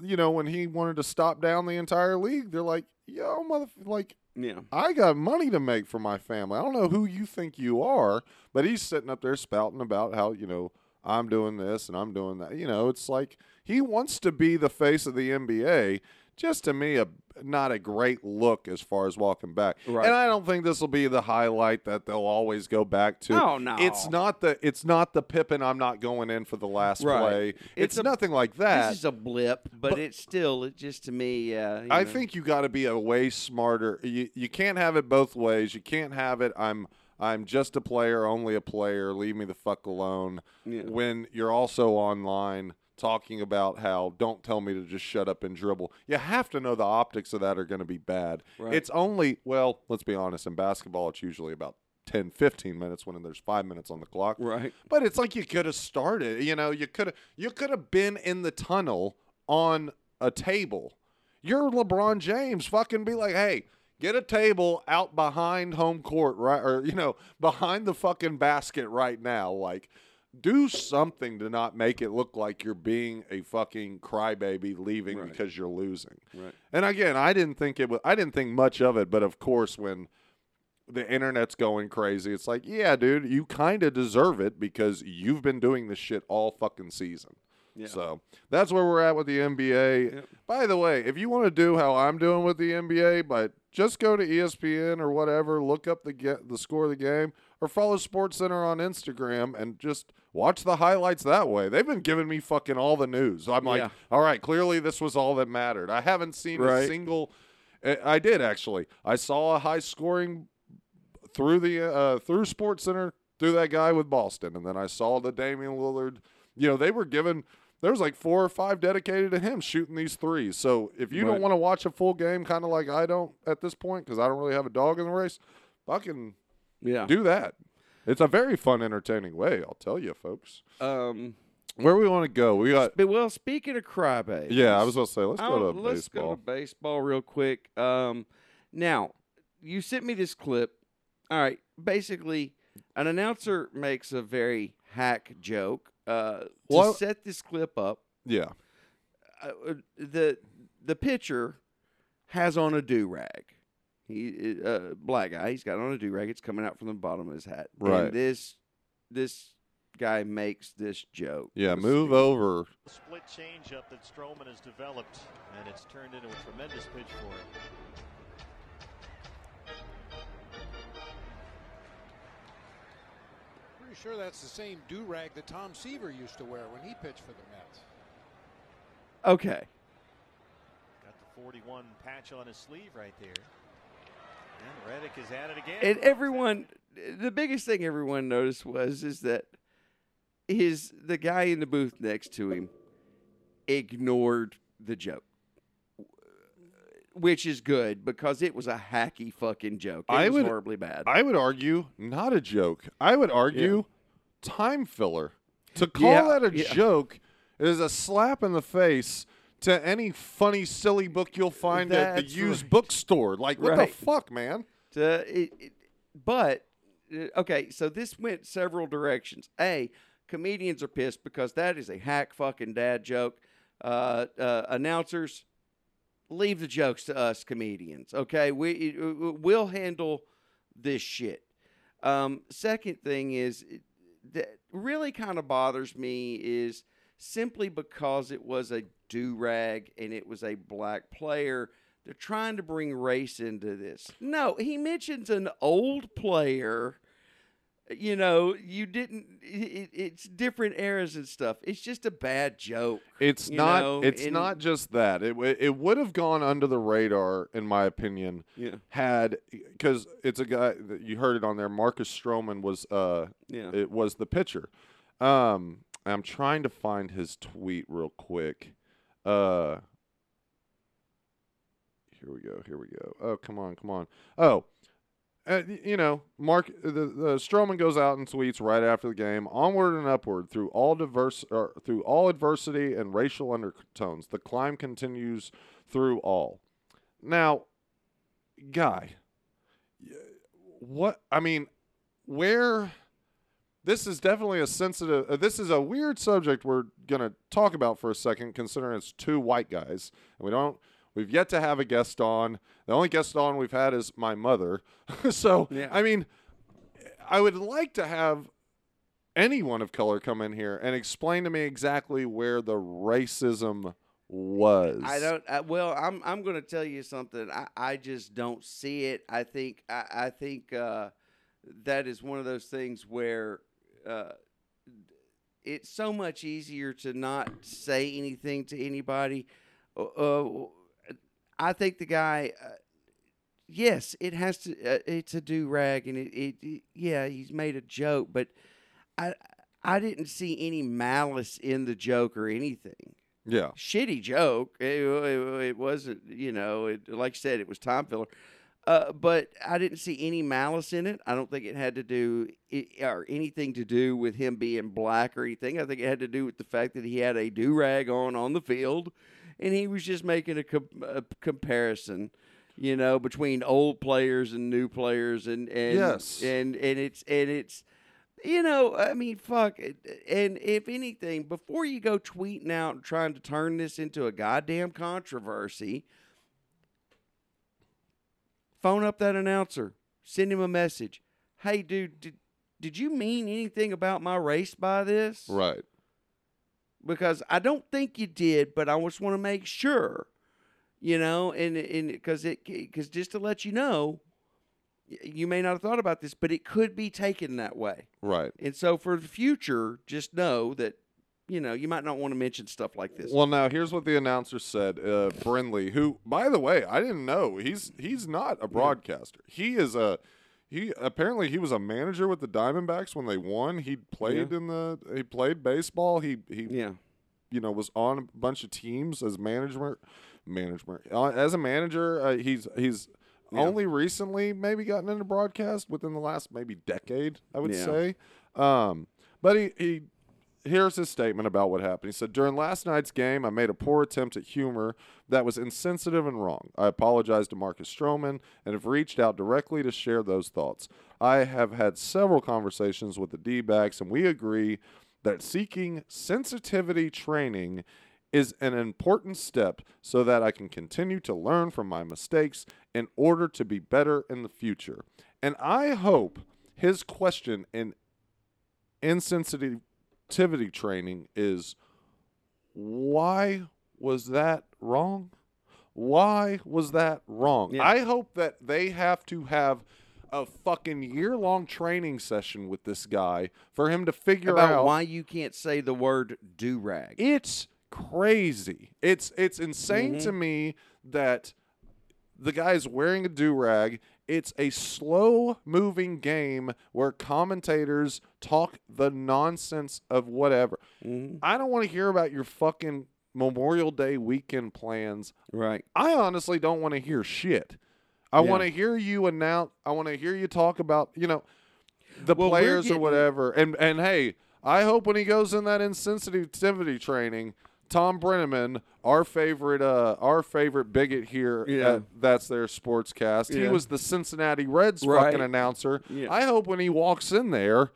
S2: you know, when he wanted to stop down the entire league, they're like, yo, mother, like
S1: Yeah.
S2: I got money to make for my family. I don't know who you think you are, but he's sitting up there spouting about how you know I'm doing this and I'm doing that. You know, it's like he wants to be the face of the NBA. Just to me, a not a great look as far as walking back.
S1: Right.
S2: And I don't think this will be the highlight that they'll always go back to.
S1: Oh, no.
S2: It's not the it's not the Pippen. I'm not going in for the last
S1: Right.
S2: play.
S1: It's
S2: It's,
S1: a-
S2: nothing like that.
S1: This is a blip, but,
S2: But-
S1: it's still it just to me. Uh,
S2: I
S1: know.
S2: think you got to be a way smarter. You you can't have it both ways. You can't have it. I'm I'm just a player, only a player. Leave me the fuck alone.
S1: Yeah.
S2: When you're also online talking about how don't tell me to just shut up and dribble. You have to know the optics of that are going to be bad.
S1: Right.
S2: It's only well, let's be honest. In basketball, it's usually about 10, 15 minutes when there's five minutes on the clock.
S1: right.
S2: But it's like you could have started. You know, you could have you could have been in the tunnel on a table. You're LeBron James. Fucking be like, hey, get a table out behind home court, right? Or you know, behind the fucking basket right now. Like, do something to not make it look like you're being a fucking crybaby leaving
S1: Right.
S2: because you're losing.
S1: Right.
S2: And again, I didn't think it was. I didn't think much of it, but of course, when the internet's going crazy, it's like, yeah, dude, you kind of deserve it because you've been doing this shit all fucking season.
S1: Yeah.
S2: So that's where we're at with the NBA.
S1: Yep.
S2: By the way, if you want to do how I'm doing with the NBA, but just go to ESPN or whatever, look up the get the score of the game, or follow Sports Center on Instagram and just watch the highlights that way. They've been giving me fucking all the news. I'm like,
S1: Yeah.
S2: all right, clearly this was all that mattered. I haven't seen a single. I I did actually. I saw a high scoring through the uh, through Sports Center through that guy with Boston, and then I saw the Damian Lillard. You know, they were given there was like four or five dedicated to him shooting these threes. So if you
S1: Right.
S2: don't want to watch a full game, kind of like I don't at this point, because I don't really have a dog in the race, fucking
S1: Yeah.
S2: do that. It's a very fun, entertaining way. I'll tell you, folks.
S1: Um.
S2: Where we want to go? We got.
S1: Well, speaking of crybabies,
S2: Yeah, I was going to say let's go
S1: don't-
S2: to
S1: let's
S2: baseball.
S1: go to baseball real quick. Um, now you sent me this clip. All right, basically, an announcer makes a very hack joke. Uh, to
S2: Well-
S1: set this clip up,
S2: yeah,
S1: uh, uh, the the pitcher has on a do rag. He uh, black guy. He's got on a do rag. It's coming out from the bottom of his hat.
S2: Right.
S1: And this this guy makes this joke.
S2: yeah.
S1: Let's
S2: Move
S1: see.
S2: over.
S3: Split changeup that Stroman has developed, and it's turned into a tremendous pitch for him.
S4: Pretty sure that's the same do rag that Tom Seaver used to wear when he pitched for the Mets.
S1: Okay.
S3: Got the 41 patch on his sleeve right there. And Reddick is at it again.
S1: and everyone the biggest thing everyone noticed was is that his the guy in the booth next to him ignored the joke which is good because it was a hacky fucking joke it
S2: I
S1: was
S2: would-
S1: horribly bad
S2: I would argue not a joke. I would argue time filler. To call
S1: Yeah,
S2: that a
S1: yeah.
S2: joke is a slap in the face to any funny, silly book you'll find at the used
S1: right.
S2: bookstore. Like, what
S1: Right.
S2: the fuck, man?
S1: To- it- it- but uh, okay so this went several directions a comedians are pissed because that is a hack fucking dad joke uh, uh, announcers leave the jokes to us comedians okay? We we'll handle this shit. Um, second thing is that really kind of bothers me is simply because it was a do rag and it was a black player they're trying to bring race into this. No he mentions an old player you know you didn't it, it's different eras and stuff it's just a bad joke
S2: It's not.
S1: know,
S2: it's
S1: and-
S2: not just that. It it would have gone under the radar, in my opinion,
S1: yeah
S2: had because it's a guy that you heard it on there. Marcus Stroman was uh
S1: yeah
S2: it was the pitcher. Um, I'm trying to find his tweet real quick. Uh, here we go. Here we go. Oh, come on, come on. Oh, uh, you know, Mark the, the Stroman goes out and tweets right after the game. Onward and upward through all diverse, or through all adversity and racial undertones. The climb continues through all. Now, guy, what I mean, where this is definitely a sensitive uh, this is a weird subject we're going to talk about for a second considering it's two white guys and we don't we've yet to have a guest on the only guest on we've had is my mother so
S1: Yeah.
S2: i mean i would like to have anyone of color come in here and explain to me exactly where the racism was.
S1: I don't. I, well, I'm I'm going to tell you something. I, I just don't see it. I think I, I think uh, that is one of those things where uh, it's so much easier to not say anything to anybody. Uh, uh, I think the guy. Uh, yes, it has to. Uh, it's a do rag, and it, it, it. Yeah, he's made a joke, but I. I didn't see any malice in the joke or anything
S2: Yeah.
S1: shitty joke. It, it, wasn't, you know, it, like I said, it was time filler. Uh, but I didn't see any malice in it. I don't think it had to do or anything to do with him being black or anything. I think it had to do with the fact that he had a do rag on on the field, and he was just making a, com- a comparison, you know, between old players and new players, and and
S2: Yes.
S1: and and it's and it's you know, I mean, fuck. it. And if anything, before you go tweeting out and trying to turn this into a goddamn controversy, phone up that announcer, send him a message. Hey, dude, did, did you mean anything about my race by this?
S2: Right.
S1: Because I don't think you did, but I just want to make sure, you know, and and because it because just to let you know, you may not have thought about this, but it could be taken that way.
S2: Right.
S1: And so for the future, just know that, you know, you might not want to mention stuff like this.
S2: Well, now here's what the announcer said. Uh, Brenly, who, by the way, I didn't know he's he's not a broadcaster. He is a he apparently he was a manager with the Diamondbacks when they won. He played in the he played baseball. He he
S1: yeah.
S2: you know was on a bunch of teams as management management uh, as a manager. Uh, he's he's
S1: Yeah.
S2: only recently maybe gotten into broadcast within the last maybe decade. I would
S1: Yeah.
S2: say. Um, but he he here's his statement about what happened. He said, During last night's game, I made a poor attempt at humor that was insensitive and wrong. I apologize to Marcus Stroman and have reached out directly to share those thoughts. I have had several conversations with the D backs, and we agree that seeking sensitivity training is an important step so that I can continue to learn from my mistakes in order to be better in the future. And I hope his question in insensitivity training is why was that wrong? Why was that wrong?
S1: Yeah.
S2: I hope that they have to have a fucking year long training session with this guy for him to figure
S1: About
S2: out
S1: why you can't say the word do rag.
S2: it's crazy. It's it's insane to mm-hmm. me that the guy's wearing a do rag. It's a slow moving game where commentators talk the nonsense of whatever.
S1: Mhm.
S2: I don't want to hear about your fucking Memorial Day weekend plans.
S1: Right.
S2: I honestly don't want to hear shit. I
S1: Yeah.
S2: want to hear you announce. I want to hear you talk about you know the
S1: Well,
S2: players or whatever. And and hey, I hope when he goes in that insensitivity training, Thom Brennaman, our favorite, uh, our favorite bigot here,
S1: Yeah.
S2: at that's their sportscast. He
S1: Yeah.
S2: was the Cincinnati Reds
S1: Right.
S2: fucking announcer.
S1: Yeah.
S2: I hope when he walks in there.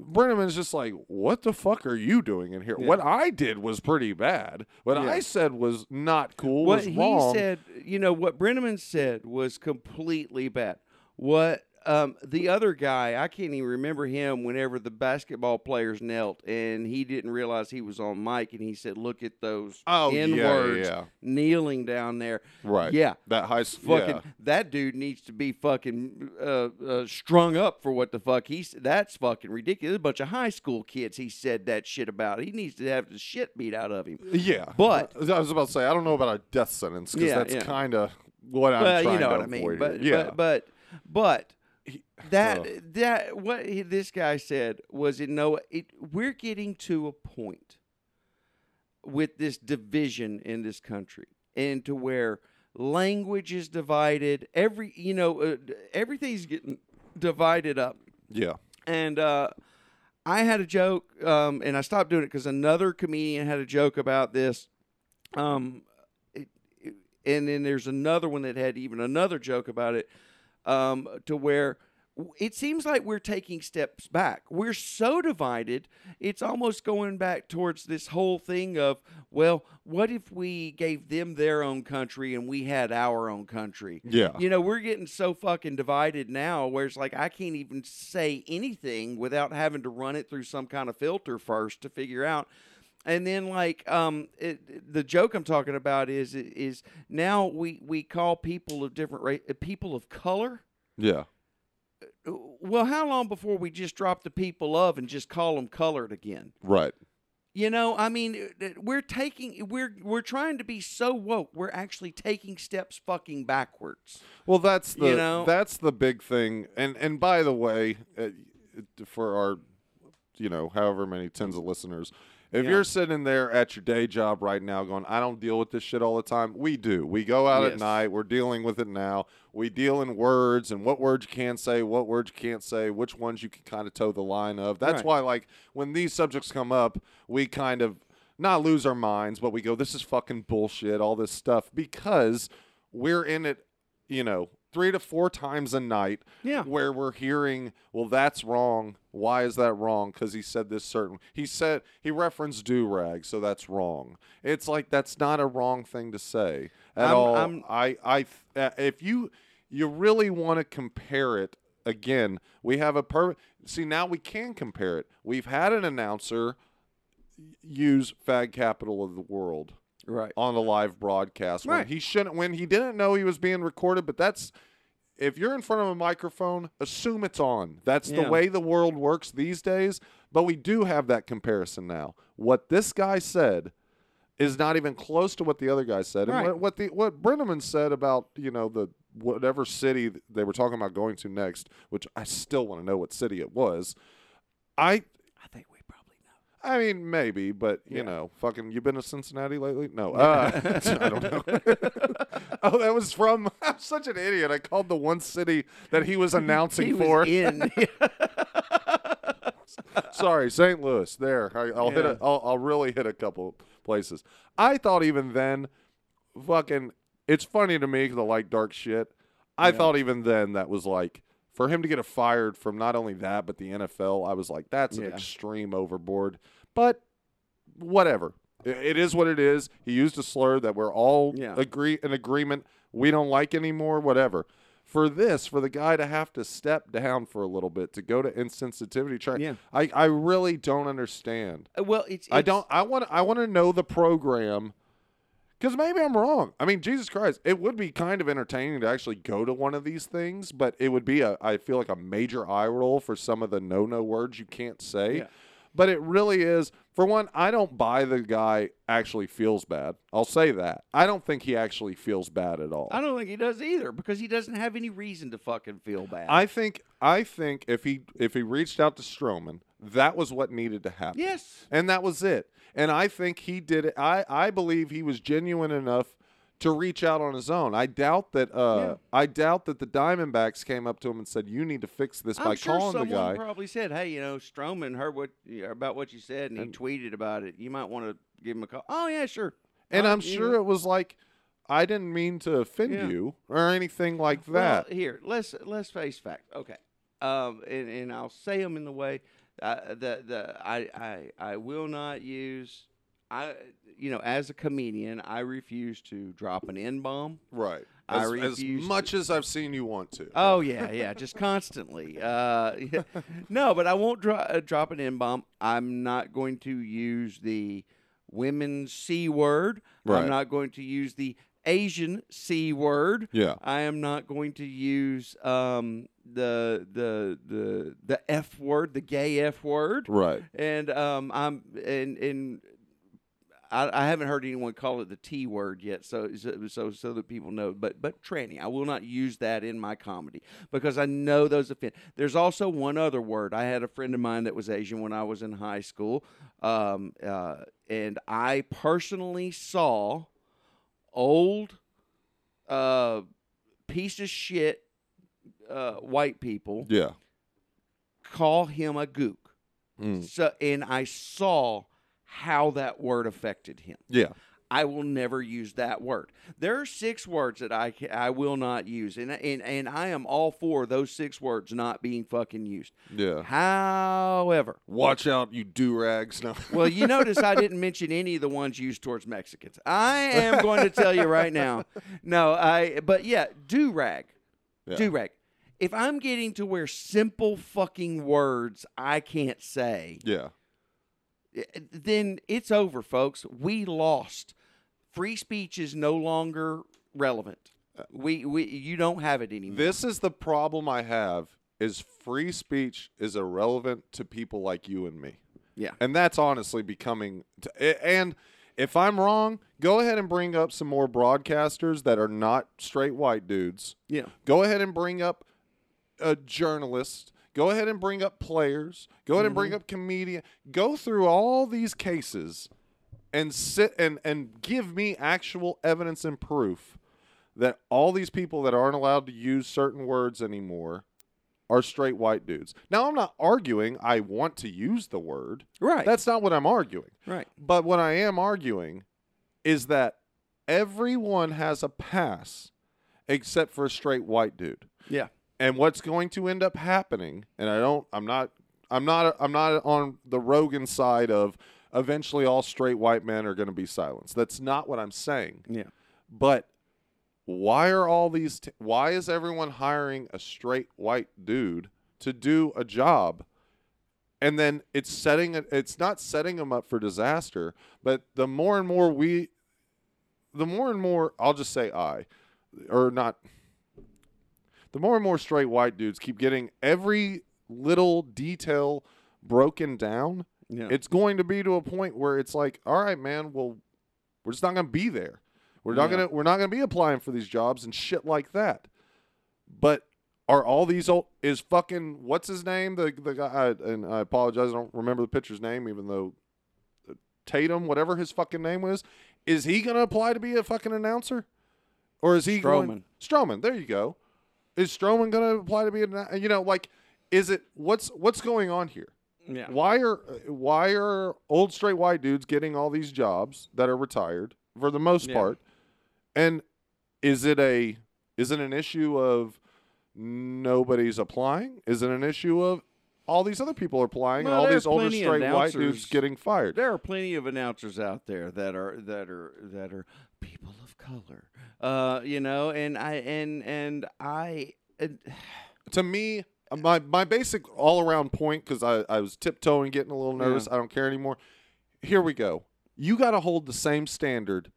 S2: Brennaman's just like, what the fuck are you doing in here?
S1: Yeah.
S2: What I did was pretty bad. What
S1: Yeah.
S2: I said was not cool.
S1: What he
S2: wrong.
S1: said, you know, what Brenneman said was completely bad. What um, the other guy, I can't even remember him whenever the basketball players knelt and he didn't realize he was on mic and he said, Look at those
S2: Oh,
S1: N
S2: yeah,
S1: words
S2: yeah.
S1: kneeling down there.
S2: Right.
S1: Yeah.
S2: That high
S1: Fucking
S2: yeah.
S1: that dude needs to be fucking uh, uh, strung up for what the fuck he's. That's fucking ridiculous. A bunch of high school kids he said that shit about. He needs to have the shit beat out of him.
S2: Yeah.
S1: But-
S2: I was about to say I don't know about a death sentence because that's kind of what I'm
S1: well,
S2: trying
S1: you know
S2: to
S1: what I mean. But,
S2: yeah.
S1: but but but that that what he, this guy said was in no. It, we're getting to a point with this division in this country, and to where language is divided. Every you know uh, everything's getting divided up.
S2: yeah.
S1: And uh, I had a joke, um, and I stopped doing it because another comedian had a joke about this. Um, it, it- and then there's another one that had even another joke about it, um, to where it seems like we're taking steps back. We're so divided, it's almost going back towards this whole thing of, well, what if we gave them their own country and we had our own country?
S2: Yeah.
S1: You know, we're getting so fucking divided now where it's like I can't even say anything without having to run it through some kind of filter first to figure out. And then, like, um, it, the joke I'm talking about is is now we we call people of different race people of color.
S2: Yeah.
S1: Well, how long before we just drop the people of and just call them colored again?
S2: Right.
S1: You know, I mean, uh, we're taking we're we're trying to be so woke. We're actually taking steps fucking backwards.
S2: Well, that's the
S1: You know?
S2: that's the big thing. And and by the way, uh, for our you know however many tens of listeners, if
S1: Yeah.
S2: you're sitting there at your day job right now going, I don't deal with this shit all the time. We do. We go out at night. We're dealing with it now. We deal in words and what words you can say, what words you can't say, which ones you can kind of toe the line of. That's
S1: Right.
S2: why, like, when these subjects come up, we kind of not lose our minds, but we go, this is fucking bullshit, all this stuff, because we're in it, you know, three to four times a night
S1: Yeah.
S2: where we're hearing, well, that's wrong. Why is that wrong? Because he said this certain. He said he referenced do rag, so that's wrong. It's like that's not a wrong thing to say at
S1: I'm-
S2: all.
S1: I'm-
S2: I, I, uh, if you, you really want to compare it again, we have a per. See now we can compare it. We've had an announcer use fag capital of the world
S1: Right.
S2: on a live broadcast when
S1: Right.
S2: he shouldn't when he didn't know he was being recorded but that's if you're in front of a microphone assume it's on that's the way the world works these days but we do have that comparison now what this guy said is not even close to what the other guy said and
S1: Right.
S2: what, what the what Brennaman said about you know the whatever city they were talking about going to next which I still want to know what city it was I
S1: I think we probably know.
S2: I mean, maybe, but you
S1: Yeah.
S2: know, fucking. You been to Cincinnati lately? No, uh, I don't know. oh, that was from. I'm such an idiot. I called the one city that he was announcing
S1: He was
S2: for.
S1: in.
S2: Sorry, St. Louis. There, I, I'll hit. A, I'll, I'll really hit a couple places. I thought even then, fucking. It's funny to me because I like dark shit. I
S1: Yeah.
S2: thought even then that was like for him to get a fired from not only that but the NFL. I was like, that's an extreme overboard. But whatever. It is what it is. He used a slur that we're all
S1: Yeah.
S2: agree in agreement we don't like anymore. Whatever. For this, for the guy to have to step down for a little bit to go to insensitivity train,
S1: Yeah.
S2: I, I really don't understand.
S1: Uh, well, it's,
S2: I don't. I want. I want to know the program. Because maybe I'm wrong. I mean, Jesus Christ, it would be kind of entertaining to actually go to one of these things, but it would be a. I feel like a major eye roll for some of the no-no words you can't say.
S1: Yeah.
S2: But it really is. For one, I don't buy the guy actually feels bad. I'll say that. I don't think he actually feels bad at all.
S1: I don't think he does either because he doesn't have any reason to fucking feel bad.
S2: I think. I think if he if he reached out to Stroman, that was what needed to happen.
S1: yes.
S2: and that was it. And I think he did it. I, I believe he was genuine enough to reach out on his own. I doubt that. Uh,
S1: Yeah.
S2: I doubt that the Diamondbacks came up to him and said, "You need to fix this by
S1: I'm sure
S2: calling the guy."
S1: probably said, "Hey, you know, Stroman heard what about what you said, and he tweeted about it. You might want to give him a call." Oh yeah, sure.
S2: and
S1: Uh,
S2: I'm sure
S1: know.
S2: it was like, I didn't mean to offend
S1: Yeah.
S2: you or anything like that.
S1: Well, here, let's let's face facts. Okay, um, and, and I'll say them in the way uh, the the I, I I will not use. I you know as a comedian I refuse to drop an n bomb.
S2: right.
S1: I
S2: As, as
S1: refuse to-
S2: much as I've seen you want to.
S1: Oh yeah, yeah, just constantly. Uh, yeah. No, but I won't dro- uh, drop an n bomb. I'm not going to use the women's c word.
S2: Right.
S1: I'm not going to use the Asian c word.
S2: yeah.
S1: I am not going to use um, the the the the f word, the gay f word.
S2: Right.
S1: And um, I'm and and I, I haven't heard anyone call it the T word yet, so so so, so that people know. But but tranny, I will not use that in my comedy because I know those offend. There's also one other word. I had a friend of mine that was Asian when I was in high school, um, uh, and I personally saw old uh, piece of shit uh, white people
S2: Yeah.
S1: call him a gook.
S2: Mm.
S1: So, and I saw how that word affected him.
S2: Yeah.
S1: I will never use that word. There are six words that I I will not use, and and and I am all for those six words not being fucking used.
S2: Yeah.
S1: However,
S2: Watch out, you do rags. No.
S1: well, you notice I didn't mention any of the ones used towards Mexicans. I am going to tell you right now. No, I. But yeah, do rag,
S2: Yeah.
S1: do rag. If I'm getting to where simple fucking words I can't say,
S2: Yeah.
S1: Eh, then it's over, folks. We lost. Free speech is no longer relevant. We we you don't have it anymore.
S2: This is the problem I have is free speech is irrelevant to people like you and me.
S1: Yeah.
S2: And that's honestly becoming a- and if I'm wrong, go ahead and bring up some more broadcasters that are not straight white dudes.
S1: yeah.
S2: Go ahead and bring up a journalist. Go ahead and bring up players. Go ahead and bring mm-hmm. up comedian. Go through all these cases and sit and and give me actual evidence and proof that all these people that aren't allowed to use certain words anymore are straight white dudes. Now I'm not arguing I want to use the word.
S1: Right.
S2: That's not what I'm arguing.
S1: right.
S2: But what I am arguing is that everyone has a pass except for a straight white dude.
S1: Yeah.
S2: And what's going to end up happening, and I don't I'm not I'm not I'm not on the Rogan side of eventually all straight white men are going to be silenced. That's not what I'm saying.
S1: Yeah.
S2: But why are all these t- why is everyone hiring a straight white dude to do a job and then it's setting it it's not setting them up for disaster but the more and more we the more and more I'll just say I or not the more and more straight white dudes keep getting every little detail broken down
S1: Yeah.
S2: it's going to be to a point where it's like all right man well we're just not going to be there. We're not
S1: Yeah.
S2: going to we're not going to be applying for these jobs and shit like that. But are all these old is fucking what's his name? The the guy I, and I apologize I don't remember the pitcher's name even though uh, Tatum whatever his fucking name was is he going to apply to be a fucking announcer? Or is he going Stroman there you go is Stroman going to apply to be an you know like is it what's what's going on here
S1: yeah.
S2: why are why are old straight white dudes getting all these jobs that are retired for the most
S1: Yeah.
S2: part? And is it a is it an issue of nobody's applying? Is it an issue of all these other people are applying and all these older straight white dudes getting fired?
S1: There are plenty of announcers out there that are that are that are people of color. Uh, you know, and I and and I and,
S2: to me, my my basic all around point because I, I was tiptoeing, getting a little nervous. I don't care anymore. Here we go. You got to hold the same standard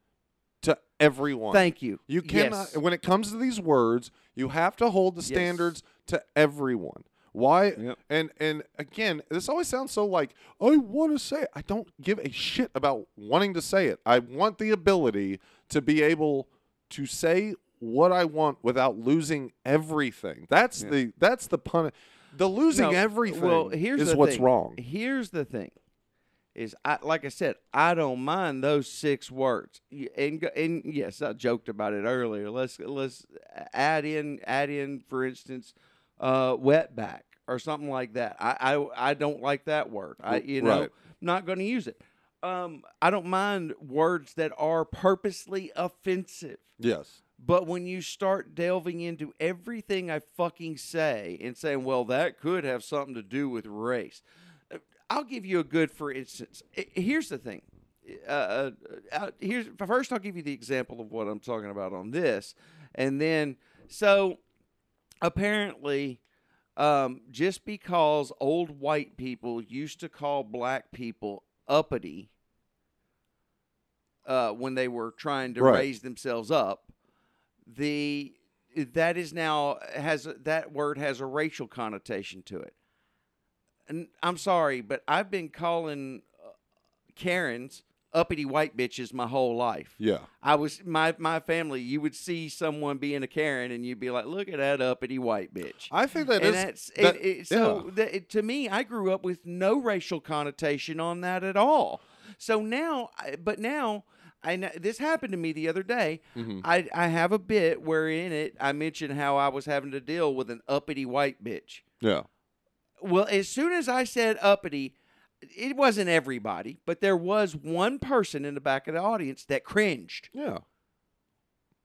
S2: to everyone.
S1: thank you.
S2: You cannot
S1: Yes.
S2: when it comes to these words, you have to hold the
S1: Yes.
S2: standards to everyone. Why?
S1: Yep.
S2: And and again, this always sounds so like I want to say it. I don't give a shit about wanting to say it. I want the ability to be able to say what I want without losing everything. That's
S1: Yeah.
S2: the that's the pun. The losing
S1: No,
S2: everything
S1: Well, here's
S2: is what's
S1: thing.
S2: wrong.
S1: Here's the thing. Is I like I said, I don't mind those six words. And and yes, I joked about it earlier. Let's let's add in add in for instance, uh, wetback or something like that. I I, I don't like that word. I you know not going to use it. Um, I don't mind words that are purposely offensive.
S2: Yes.
S1: But when you start delving into everything I fucking say and saying, well, that could have something to do with race, uh, I'll give you a good for instance. Here's the thing. Uh, uh, uh, here's first. I'll give you the example of what I'm talking about on this, and then so apparently, um, just because old white people used to call black people uppity uh, when they were trying to
S2: Right.
S1: raise themselves up, the that is now has that word has a racial connotation to it. And I'm sorry, but I've been calling uh, Karens uppity white bitches my whole life.
S2: Yeah.
S1: I was my my family. You would see someone being a Karen, and you'd be like, "Look at that uppity white bitch."
S2: I think that
S1: and
S2: is
S1: that's
S2: that-
S1: it, it, so.
S2: yeah.
S1: that- it- to me, I grew up with no racial connotation on that at all. So now, but now. and this happened to me the other day.
S2: Mhm.
S1: I I have a bit where in it I mentioned how I was having to deal with an uppity white bitch.
S2: yeah.
S1: Well, as soon as I said uppity, it wasn't everybody, but there was one person in the back of the audience that cringed.
S2: Yeah.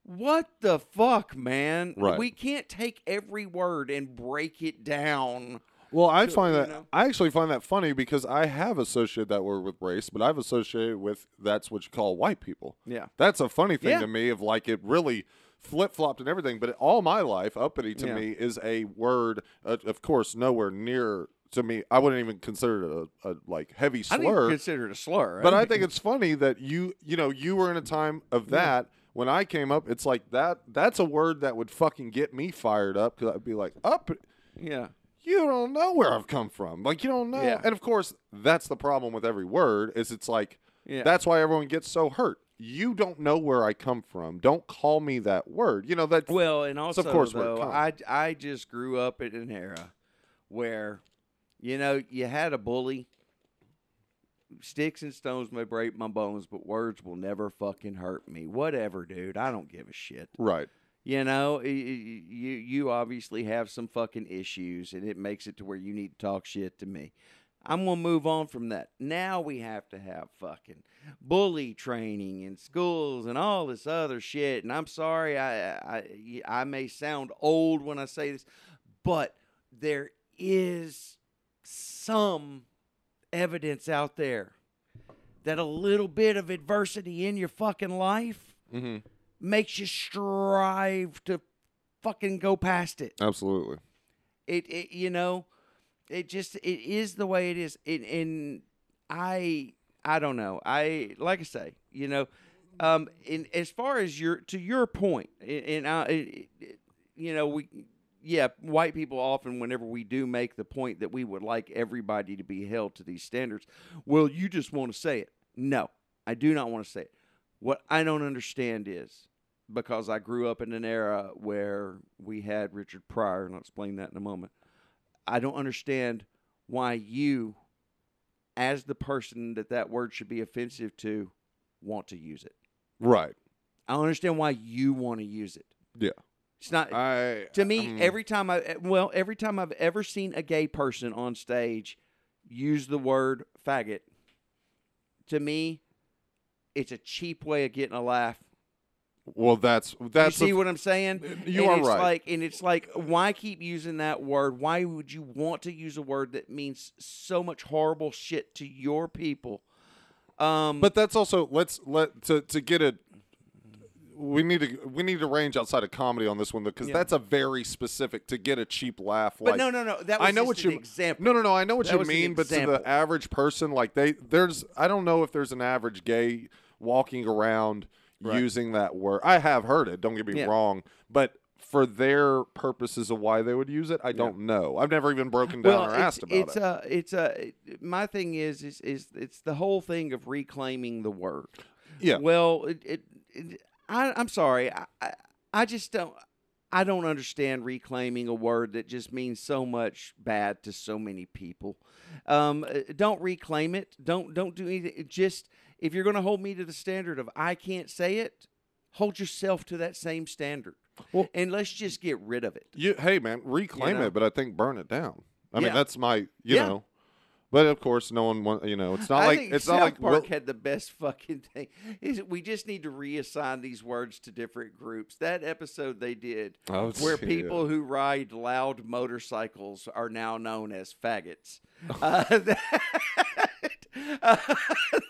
S1: What the fuck, man?
S2: Right.
S1: We can't take every word and break it down.
S2: Well, I
S1: So,
S2: find that
S1: know.
S2: I actually find that funny because I have associated that word with race, but I've associated with that's what you call white people.
S1: Yeah.
S2: That's a funny thing
S1: Yeah.
S2: to me of like it really flip flopped and everything. But all my life, uppity to
S1: Yeah.
S2: me is a word, uh, of course, nowhere near to me. I wouldn't even consider it a, a like heavy
S1: I
S2: slur.
S1: consider it a slur.
S2: But I think it's funny that you you know you were in a time of that when I came up. It's like that. That's a word that would fucking get me fired up because I'd be like, up.
S1: yeah.
S2: You don't know where I've come from. Like you don't know.
S1: Yeah.
S2: And of course, that's the problem with every word. Is it's like
S1: Yeah.
S2: that's why everyone gets so hurt. You don't know where I come from. Don't call me that word. You know that.
S1: Well, and also,
S2: of course
S1: though. I I just grew up in an era where, you know, you had a bully. Sticks and stones may break my bones, but words will never fucking hurt me. Whatever, dude. I don't give a shit.
S2: right.
S1: You know, you you obviously have some fucking issues, and it makes it to where you need to talk shit to me. I'm gonna move on from that. Now we have to have fucking bully training in schools and all this other shit. And I'm sorry, I I I may sound old when I say this, but there is some evidence out there that a little bit of adversity in your fucking life
S2: Mm-hmm.
S1: makes you strive to fucking go past it.
S2: Absolutely.
S1: It, it you know, it just it is the way it is. It, and I I don't know. I like I say, you know, um, in as far as your to your point, and and I, it- you know, we yeah, white people often, whenever we do make the point that we would like everybody to be held to these standards, well, you just want to say it. No, I do not want to say it. What I don't understand is because I grew up in an era where we had Richard Pryor, and I'll explain that in a moment. I don't understand why you, as the person that that word should be offensive to, want to use it.
S2: Right.
S1: I don't understand why you want to use it.
S2: Yeah.
S1: It's not
S2: I
S1: to me
S2: um,
S1: every time I well every time I've ever seen a gay person on stage use the word faggot. To me, it's a cheap way of getting a laugh.
S2: Well, that's that's
S1: you see
S2: a-
S1: what I'm saying?
S2: You
S1: and
S2: are
S1: it's
S2: right.
S1: Like, and it's like, why keep using that word? Why would you want to use a word that means so much horrible shit to your people? Um,
S2: But that's also let's let to to get it. We need to we need to range outside of comedy on this one because
S1: Yeah.
S2: that's a very specific to get a cheap laugh.
S1: but no, no, no. That was
S2: I know
S1: just
S2: what
S1: an
S2: you
S1: example.
S2: No, no, no. I know what
S1: That
S2: you mean, but to the average person, like they there's I don't know if there's an average gay walking around
S1: Right.
S2: using that word. I have heard it. Don't get me
S1: Yeah.
S2: wrong, but for their purposes of why they would use it, I don't know. I've never even broken down
S1: well,
S2: or asked about it.
S1: it's
S2: it.
S1: a, it's a. My thing is, is, is it's the whole thing of reclaiming the word.
S2: yeah,
S1: Well, it, it, it I, I'm sorry. I, I, I just don't. I don't understand reclaiming a word that just means so much bad to so many people. Um, uh, don't reclaim it. Don't don't do anything. Just if you're going to hold me to the standard of I can't say it, hold yourself to that same standard.
S2: Well-
S1: and let's just get rid of it.
S2: You, hey man, reclaim
S1: know?
S2: it, but I think burn it down. I mean, that's my, you
S1: Yeah.
S2: know. But of course, no one want. You know, it's not
S1: I
S2: like
S1: think
S2: it's
S1: South
S2: not like
S1: Park
S2: Will-
S1: had the best fucking thing. Is we just need to reassign these words to different groups. That episode they did,
S2: Oh,
S1: where
S2: yeah.
S1: people who ride loud motorcycles are now known as faggots. uh, that, uh,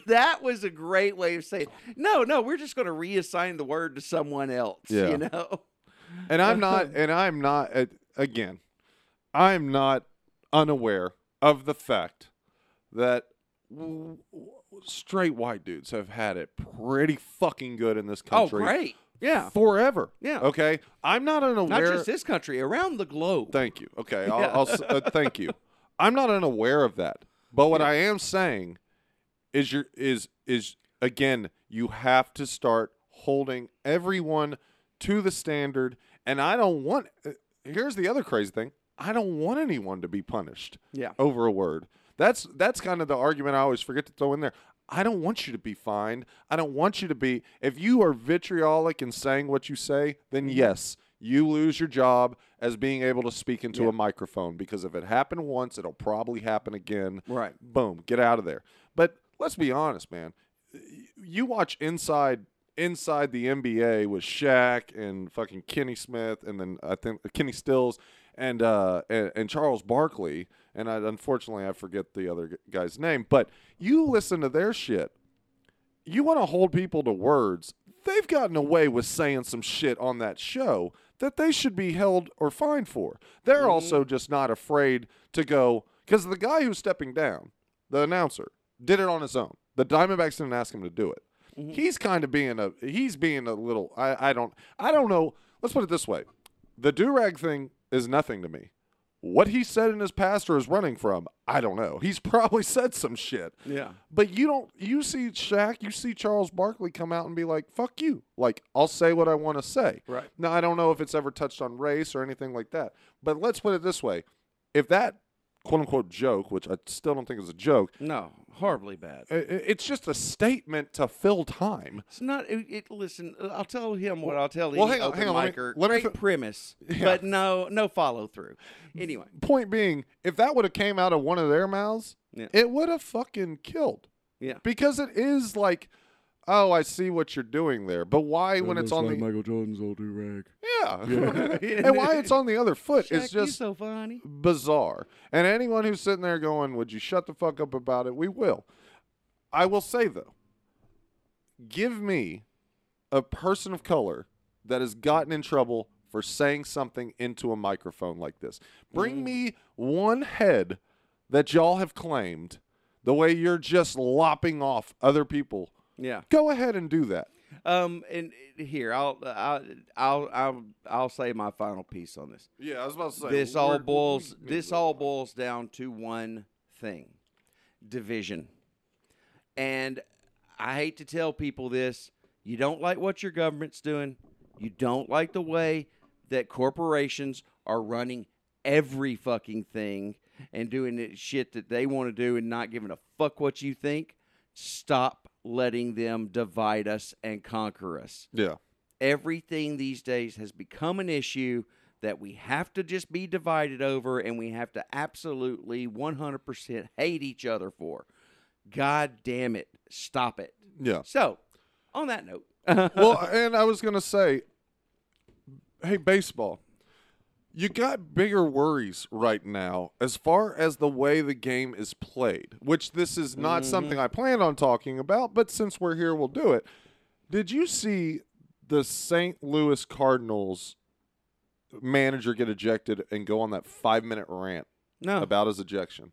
S1: that was a great way of saying, no, no, we're just going to reassign the word to someone else.
S2: Yeah.
S1: You know.
S2: and I'm not, and I'm not. uh, Again, I'm not unaware of the fact that w- w- straight white dudes have had it pretty fucking good in this country.
S1: Oh,
S2: country.
S1: great. Yeah.
S2: Forever.
S1: Yeah.
S2: Okay. I'm not unaware.
S1: Not just this country, around the globe.
S2: Thank you. Okay, I'll. I'll s- uh, thank you. I'm not unaware of that, but what I am saying is your is is again you have to start holding everyone to the standard, and I don't want. uh, Here's the other crazy thing: I don't want anyone to be punished
S1: Yeah.
S2: over a word. That's that's kind of the argument I always forget to throw in there. I don't want you to be fined. I don't want you to be. If you are vitriolic in saying what you say, then
S1: Mm-hmm.
S2: yes, you lose your job as being able to speak into
S1: Yeah.
S2: a microphone because if it happened once, it'll probably happen again.
S1: Right.
S2: Boom, get out of there. But let's be honest, man. You watch inside inside the NBA with Shaq and fucking Kenny Smith, and then I think Kenny Stills and uh and, and Charles Barkley, and I, unfortunately I forget the other guy's name. But you listen to their shit. You want to hold people to words. They've gotten away with saying some shit on that show that they should be held or fined for. They're also just not afraid to go because the guy who's stepping down, the announcer, did it on his own. The Diamondbacks didn't ask him to do it. He's kind of being a he's being a little I, I don't I don't know. Let's put it this way. The do rag thing is nothing to me. What he said in his past or is running from, I don't know. He's probably said some shit.
S1: Yeah.
S2: But you don't you see Shaq, you see Charles Barkley come out and be like, fuck you. Like, I'll say what I want to say.
S1: Right.
S2: Now I don't know if it's ever touched on race or anything like that. But let's put it this way. If that quote unquote joke, which I still don't think is a joke,
S1: No, horribly bad.
S2: it's just a statement to fill time.
S1: It's not. It, it, listen, I'll tell him what I'll tell
S2: Well, hang on, hang on, let me- let me
S1: Great
S2: fi-
S1: premise,
S2: Yeah.
S1: but no, no follow through. Anyway,
S2: Point being, if that would have came out of one of their mouths,
S1: Yeah.
S2: it would have fucking killed.
S1: yeah.
S2: Because it is like, oh, I see what you're doing there. But why when it's on the
S5: Michael Jordan's old do rag.
S2: Yeah. and why it's on the other foot is
S1: Shaq, you
S2: just
S1: so funny.
S2: bizarre. And anyone who's sitting there going, Would you shut the fuck up about it? We will. I will say, though, give me a person of color that has gotten in trouble for saying something into a microphone like this. Bring me one head that y'all have claimed the way you're just lopping off other people.
S1: Yeah.
S2: Go ahead and do that.
S1: Um. And here, I'll, I'll, I'll, I'll, I'll say my final piece on this.
S2: Yeah, I was about to say
S1: this all boils. This all boils down to one thing: division. And I hate to tell people this: you don't like what your government's doing. You don't like the way that corporations are running every fucking thing and doing the shit that they want to do and not giving a fuck what you think. Stop letting them divide us and conquer us
S2: Yeah.
S1: everything these days has become an issue that we have to just be divided over and we have to absolutely 100% hate each other for. God damn it. Stop it.
S2: Yeah.
S1: So, on that note,
S2: well, and I was gonna say, hey, baseball, you got bigger worries right now as far as the way the game is played. Which this is not something I planned on talking about, but since we're here, we'll do it. Did you see the St. Louis Cardinals manager get ejected and go on that five minute rant
S1: no.
S2: about his ejection.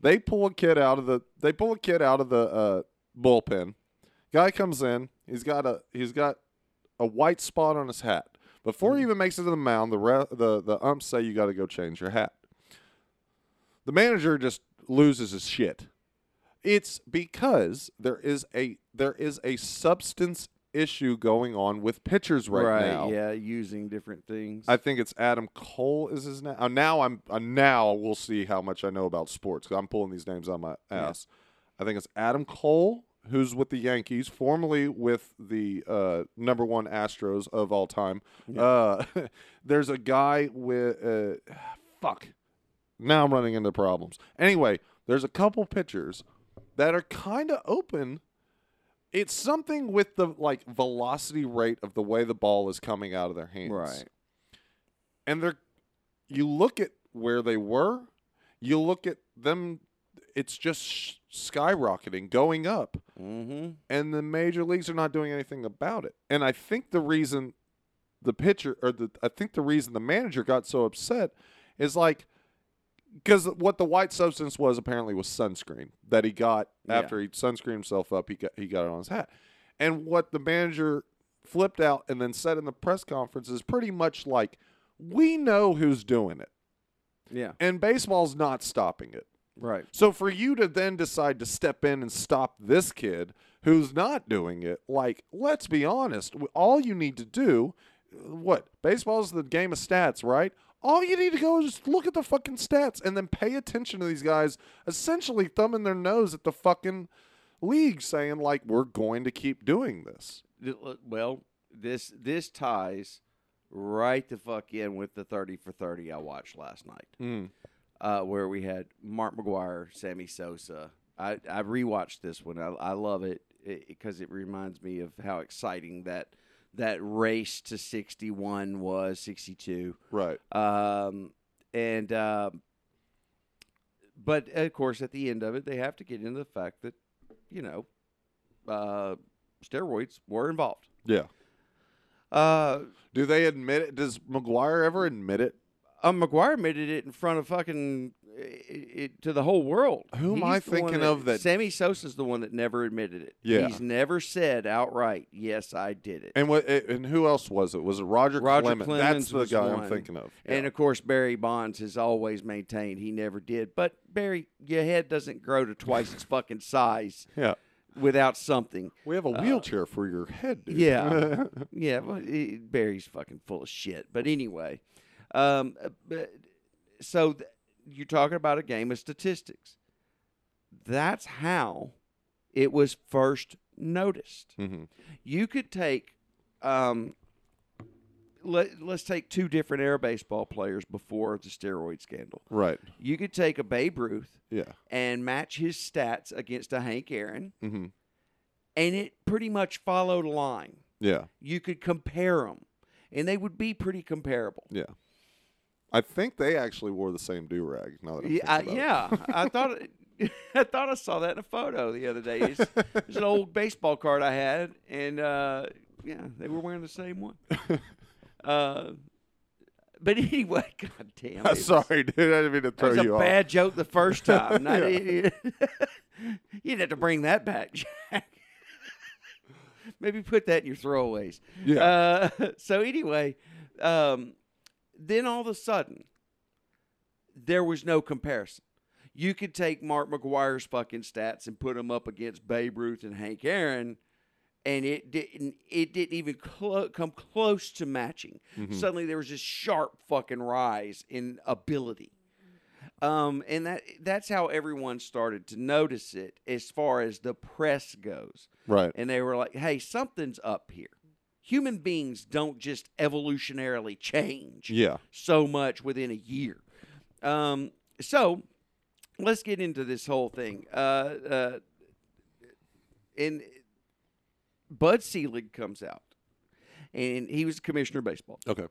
S2: They pull a kid out of the they pull a kid out of the uh, bullpen. Guy comes in. He's got a he's got a white spot on his hat. Before he even makes it to the mound, the re- the the umps say you got to go change your hat. The manager just loses his shit. It's because there is a there is a substance issue going on with pitchers right, now.
S1: Yeah, using different things.
S2: I think it's Adam Cole is his name. Uh, now I'm uh, now we'll see how much I know about sports I'm pulling these names on my ass. I think it's Adam Cole who's with the Yankees, formerly with the uh, number one Astros of all time. Uh, there's a guy with uh, fuck. Now I'm running into problems. Anyway, there's a couple pitchers that are kind of open it's something with the like velocity rate of the way the ball is coming out of their hands.
S1: right.
S2: And they're you look at where they were, you look at them it's just sh- skyrocketing, going up,
S1: Mm-hmm.
S2: and the major leagues are not doing anything about it. And I think the reason the pitcher or the I think the reason the manager got so upset is like because what the white substance was apparently was sunscreen that he got
S1: Yeah.
S2: after he sunscreened himself up. He got he got it on his hat, and what the manager flipped out and then said in the press conference is pretty much like, "We know who's doing it,
S1: Yeah.
S2: and baseball's not stopping it."
S1: Right.
S2: So for you to then decide to step in and stop this kid who's not doing it, like let's be honest, all you need to do, what baseball's the game of stats, right? All you need to go is just look at the fucking stats and then pay attention to these guys essentially thumbing their nose at the fucking league, saying like we're going to keep doing this.
S1: Well, this this ties right the fuck in with the 30 for 30 I watched last night,
S2: Mm.
S1: Uh, where we had Mark McGwire, Sammy Sosa. I, I rewatched this one. I, I love it because it, reminds me of how exciting that that race to 61 was, 62.
S2: Right.
S1: Um, and um, but of course, at the end of it, they have to get into the fact that you know uh, steroids were involved.
S2: Yeah.
S1: Uh,
S2: Do they admit it? Does McGwire ever admit it?
S1: Uh, McGwire admitted it in front of fucking it, it, to the whole world.
S2: Who am I
S1: He's one
S2: thinking of that-
S1: Sammy Sosa's the one that never admitted it.
S2: Yeah.
S1: he's never said outright, "Yes, I did it."
S2: And what? And who else was it? Was it Roger,
S1: Roger
S2: Clemens?
S1: Clemens
S2: That's the guy
S1: one.
S2: I'm thinking of.
S1: And of course, Barry Bonds has always maintained he never did. But Barry, your head doesn't grow to twice its fucking size
S2: yeah,
S1: without something.
S2: we have a wheelchair for your head, dude.
S1: Uh, Yeah. Yeah, well, it, Barry's fucking full of shit. But anyway, um, uh, but, so th- you're talking about a game of statistics. That's how it was first noticed.
S2: hmm
S1: You could take, um, let, let's take two different air baseball players before the steroid scandal.
S2: Right.
S1: You could take a Babe Ruth
S2: Yeah.
S1: and match his stats against a Hank Aaron,
S2: hmm
S1: and it pretty much followed a line.
S2: Yeah.
S1: you could compare them, and they would be pretty comparable.
S2: Yeah. I think they actually wore the same do rag. Now that I'm
S1: Yeah, I, yeah. I thought I thought I saw that in a photo the other day. It's, it's an old baseball card I had, and uh, yeah, they were wearing the same one. Uh, but anyway, god damn, it
S2: I'm
S1: was-
S2: sorry, dude. I didn't mean to
S1: That
S2: throw
S1: was a
S2: you off.
S1: bad joke the first time. Not,
S2: Yeah.
S1: you'd have to bring that back, Jack. Maybe put that in your throwaways.
S2: Yeah.
S1: Uh, so anyway, um, then all of a sudden, there was no comparison. You could take Mark McGwire's fucking stats and put them up against Babe Ruth and Hank Aaron, and it didn't. It didn't even clo- come close to matching.
S2: Mhm.
S1: Suddenly, there was this sharp fucking rise in ability. Um, and that that's how everyone started to notice it as far as the press goes
S2: right.
S1: and they were like, "Hey, something's up here. Human beings don't just evolutionarily change
S2: Yeah.
S1: so much within a year." Um, so let's get into this whole thing. Uh, uh, and Bud Selig comes out, and he was commissioner of baseball,
S2: Okay.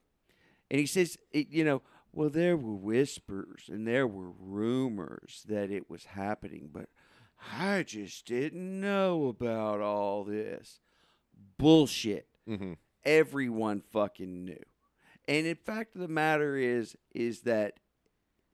S1: and he says, "You know." Well, there were whispers and there were rumors that it was happening, but I just didn't know about all this. Bullshit.
S2: Hmm
S1: Everyone fucking knew. And in fact of the matter is is that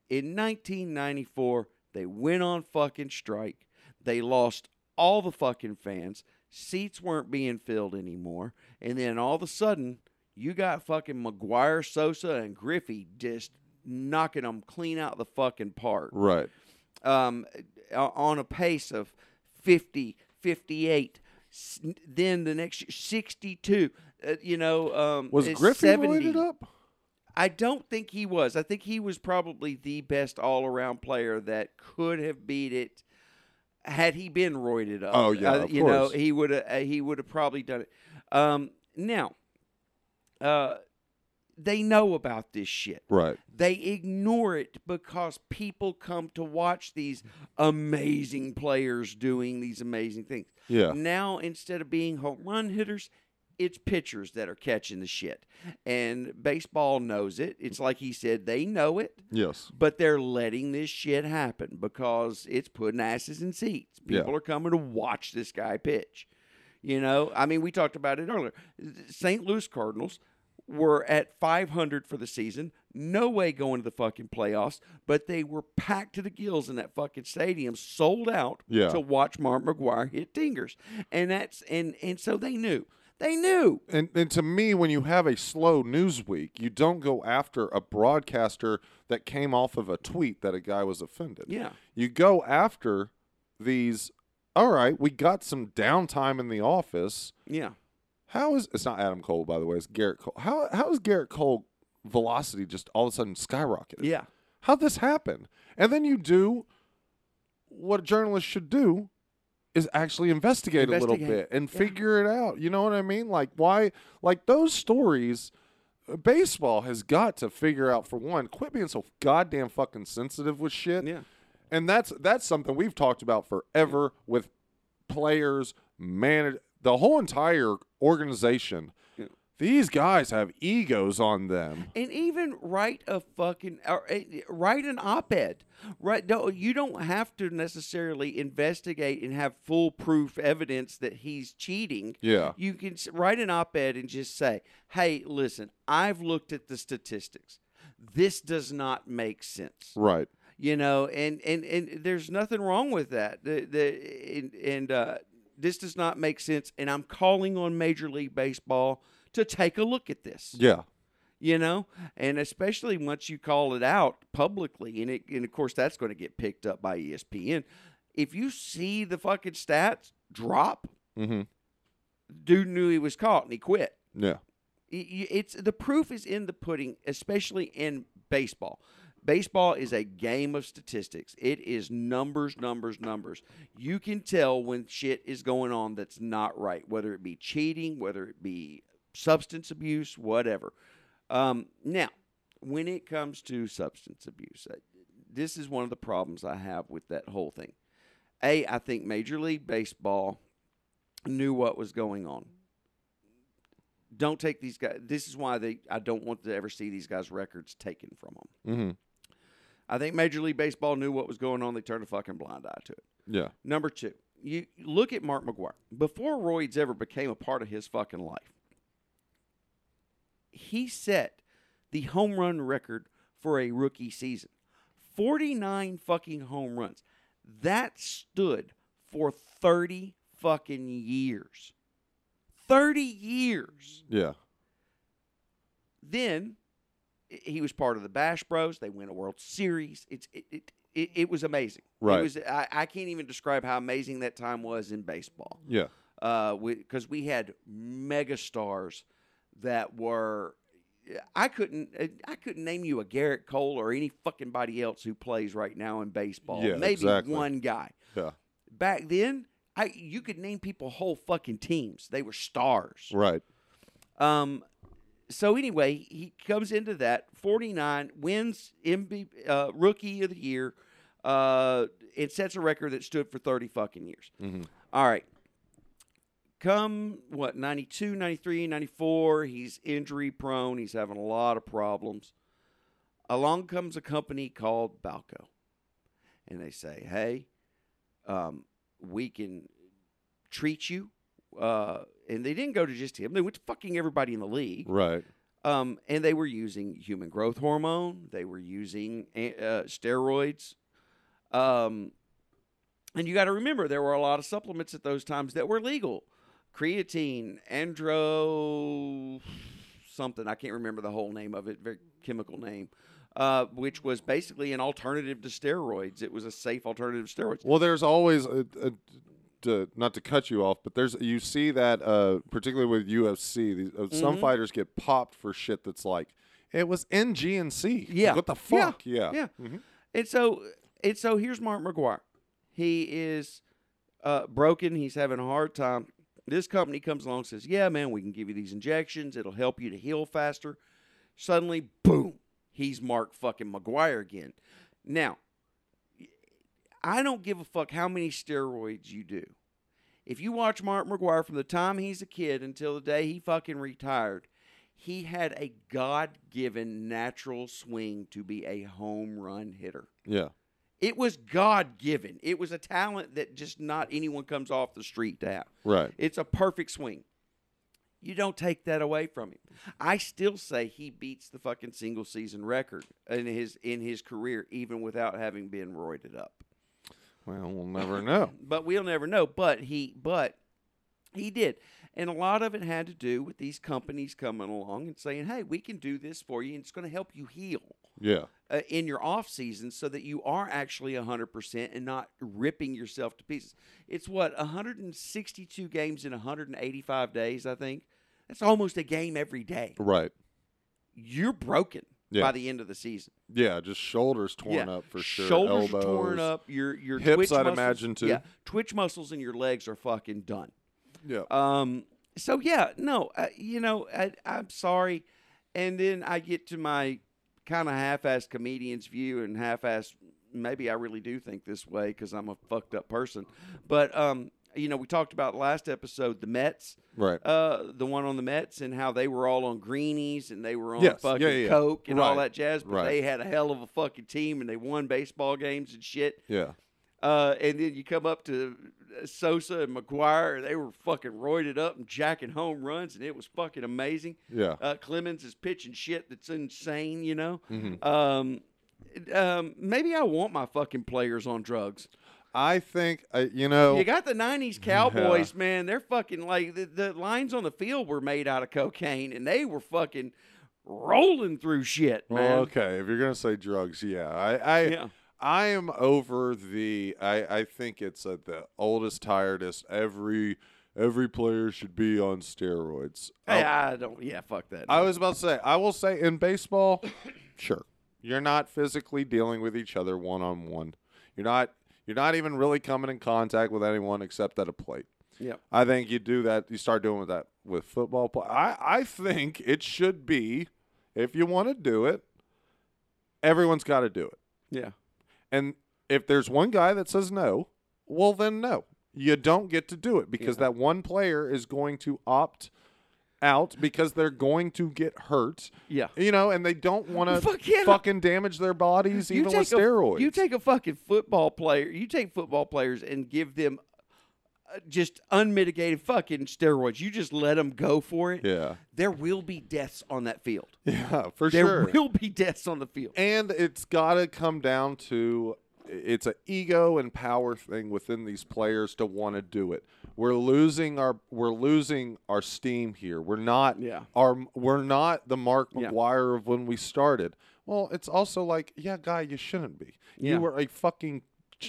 S1: in 1994 they went on fucking strike. They lost all the fucking fans. Seats weren't being filled anymore. And then all of a sudden you got fucking McGwire, Sosa, and Griffey just knocking them clean out the fucking park
S2: Right.
S1: um, uh, on a pace of 50, 58. Then the next year, 62. Uh, you know, um,
S2: Was
S1: it's
S2: Griffey
S1: 70.
S2: roided up?
S1: I don't think he was. I think he was probably the best all around player that could have beat it had he been roided up.
S2: Oh, yeah,
S1: Uh, you know, he would have. Uh, he would have probably done it. Um, now, uh, they know about this shit.
S2: Right.
S1: They ignore it because people come to watch these amazing players doing these amazing things.
S2: Yeah.
S1: Now, instead of being home run hitters, it's pitchers that are catching the shit. And baseball knows it. It's like he said, they know it,
S2: Yes.
S1: but they're letting this shit happen because it's putting asses in seats.
S2: Yeah.
S1: People are coming to watch this guy pitch. You know, I mean, we talked about it earlier. St. Louis Cardinals were at 500 for the season. No way going to the fucking playoffs, but they were packed to the gills in that fucking stadium, sold out
S2: Yeah.
S1: to watch Mark McGwire hit dingers. And that's and and so they knew. They knew.
S2: And and to me, when you have a slow news week, you don't go after a broadcaster that came off of a tweet that a guy was offended.
S1: Yeah.
S2: You go after these. All right, we got some downtime in the office.
S1: Yeah.
S2: How is it's not Adam Cole by the way? It's Gerrit Cole. How how is Gerrit Cole velocity just all of a sudden skyrocketed?
S1: Yeah.
S2: How'd this happen? And then you do what a journalist should do is actually investigate, a little bit and
S1: Yeah.
S2: figure it out. You know what I mean? Like why like those stories uh, baseball has got to figure out for one, quit being so goddamn fucking sensitive with shit.
S1: Yeah.
S2: And that's that's something we've talked about forever with players, manage the whole entire organization. These guys have egos on them.
S1: and even write a fucking or uh, write an op-ed. Right? No, you don't have to necessarily investigate and have foolproof evidence that he's cheating.
S2: Yeah.
S1: You can write an op-ed and just say, "Hey, listen, I've looked at the statistics. This does not make sense."
S2: Right.
S1: you know and and and there's nothing wrong with that the, the and, and uh, this does not make sense and i'm calling on major league baseball to take a look at this
S2: Yeah.
S1: you know and especially once you call it out publicly and it and of course that's going to get picked up by espn if you see the fucking stats drop
S2: Mm-hmm.
S1: dude knew he was caught and he quit
S2: Yeah.
S1: It's the proof is in the pudding especially in baseball baseball is a game of statistics it is numbers numbers numbers you can tell when shit is going on that's not right whether it be cheating whether it be substance abuse whatever um, now when it comes to substance abuse uh, this is one of the problems i have with that whole thing a i think major league baseball knew what was going on don't take these guys. This is why they. I don't want to ever see these guys' records taken from them.
S2: Mm-hmm.
S1: I think Major League Baseball knew what was going on. They turned a fucking blind eye to it.
S2: Yeah.
S1: Number two, you look at Mark McGwire. Before roids ever became a part of his fucking life, he set the home run record for a rookie season 49 fucking home runs. That stood for 30 fucking years. 30 years.
S2: Yeah.
S1: then he was part of the Bash Bros. They win a World Series. It's it it, it, it was amazing.
S2: Right.
S1: It was I, I can't even describe how amazing that time was in baseball.
S2: Yeah.
S1: Uh, because we, had mega stars that were. I couldn't. uh, I couldn't name you a Gerrit Cole or any fucking body else who plays right now in baseball.
S2: Yeah,
S1: Maybe
S2: exactly.
S1: one guy.
S2: Yeah.
S1: Back then, I you could name people whole fucking teams. They were stars.
S2: Right.
S1: Um, so anyway, he comes into that 49, wins MB, uh, rookie of the year. Uh, it sets a record that stood for 30 fucking years.
S2: Mhm.
S1: All right. Come what 92, 93, 94, he's injury prone, he's having a lot of problems. Along comes a company called Balco. And they say, "Hey, um, we can treat you uh, and they didn't go to just him. They went to fucking everybody in the league.
S2: Right.
S1: Um, and they were using human growth hormone. They were using uh, steroids. Um, and you got to remember, there were a lot of supplements at those times that were legal. Creatine, andro, something. I can't remember the whole name of it, very chemical name, uh, which was basically an alternative to steroids. It was a safe alternative to steroids.
S2: Well, there's always a, a to, not to cut you off, but there's you see that uh, particularly with UFC, these, uh, some
S1: Mhm.
S2: fighters get popped for shit that's like it was in GNC. Like,
S1: Yeah.
S2: what the
S1: Yeah.
S2: fuck? Yeah.
S1: Yeah.
S2: Mhm.
S1: And so, and so here's Mark McGwire. He is uh, broken. He's having a hard time. This company comes along and says, "Yeah, man, we can give you these injections. It'll help you to heal faster." Suddenly, boom, he's Mark fucking McGwire again. Now, I don't give a fuck how many steroids you do. If you watch Mark McGwire from the time he's a kid until the day he fucking retired, he had a God given natural swing to be a home run hitter.
S2: Yeah.
S1: It was God given. It was a talent that just not anyone comes off the street to have.
S2: Right.
S1: It's a perfect swing. You don't take that away from him. I still say he beats the fucking single season record in his in his career, even without having been roided up.
S2: Well, we'll never know.
S1: But we'll never know. But he but he did. And a lot of it had to do with these companies coming along and saying, "Hey, we can do this for you, and it's going to help you heal
S2: Yeah.
S1: uh, in your off season, so that you are actually hundred percent and not ripping yourself to pieces." It's what 162 games in 185 days, I think. That's almost a game every day.
S2: Right.
S1: You're broken
S2: Yeah.
S1: by the end of the season.
S2: Yeah. Just shoulders torn
S1: Yeah.
S2: up for sure.
S1: Shoulders
S2: Elbows.
S1: torn up. Your your
S2: Hips, I'd
S1: muscles-
S2: imagine, too.
S1: Yeah, twitch muscles in your legs are fucking done.
S2: Yeah.
S1: Um. So yeah, no, uh, you know, I, I'm sorry. and then I get to my kind of half-assed comedian's view and half-assed. Maybe I really do think this way because I'm a fucked up person. But um, you know, we talked about last episode the Mets,
S2: Right.
S1: uh, the one on the Mets, and how they were all on greenies and they were on
S2: Yes.
S1: fucking
S2: Yeah, yeah, yeah.
S1: coke and all that jazz. But
S2: Right.
S1: they had a hell of a fucking team and they won baseball games and shit.
S2: yeah.
S1: Uh, and then you come up to uh, Sosa and McGwire, they were fucking roided up and jacking home runs, and it was fucking amazing.
S2: Yeah.
S1: Uh, Clemens is pitching shit that's insane, you know.
S2: Mhm.
S1: Um, um, maybe I want my fucking players on drugs.
S2: I think uh, you know.
S1: You got the '90s Cowboys, man. They're fucking like the, the lines on the field were made out of cocaine, and they were fucking rolling through shit, man.
S2: well, okay, if you're gonna say drugs, yeah, I, I,
S1: Yeah.
S2: I am over the. I, I think it's uh, the oldest, tiredest. Every, every player should be on steroids.
S1: Hey,
S2: I,
S1: I don't. Yeah, fuck that.
S2: I was about to say. I will say in baseball, sure, you're not physically dealing with each other one on one. You're not. You're not even really coming in contact with anyone except at a plate.
S1: Yep.
S2: I think you do that. You start doing that with football. Play. I I think it should be, if you want to do it, everyone's got to do it.
S1: Yeah.
S2: And if there's one guy that says no, well then no, you don't get to do it because
S1: Yeah.
S2: that one player is going to opt out because they're going to get hurt.
S1: Yeah.
S2: You know, and they don't want to
S1: Fuck yeah.
S2: fucking damage their bodies even with
S1: a-
S2: steroids.
S1: you take a fucking football player, you take football players and give them uh, just unmitigated fucking steroids. You just let them go for it.
S2: yeah,
S1: There will be deaths on that field.
S2: yeah, for
S1: There
S2: sure.
S1: There will be deaths on the field.
S2: and it's got to come down to it's an ego and power thing within these players to want to do it. We're losing our we're losing our steam here. We're not
S1: Yeah.
S2: our we're not the Mark
S1: Yeah.
S2: McGwire of when we started. Well, it's also like, yeah, guy, you shouldn't be.
S1: Yeah.
S2: You were a fucking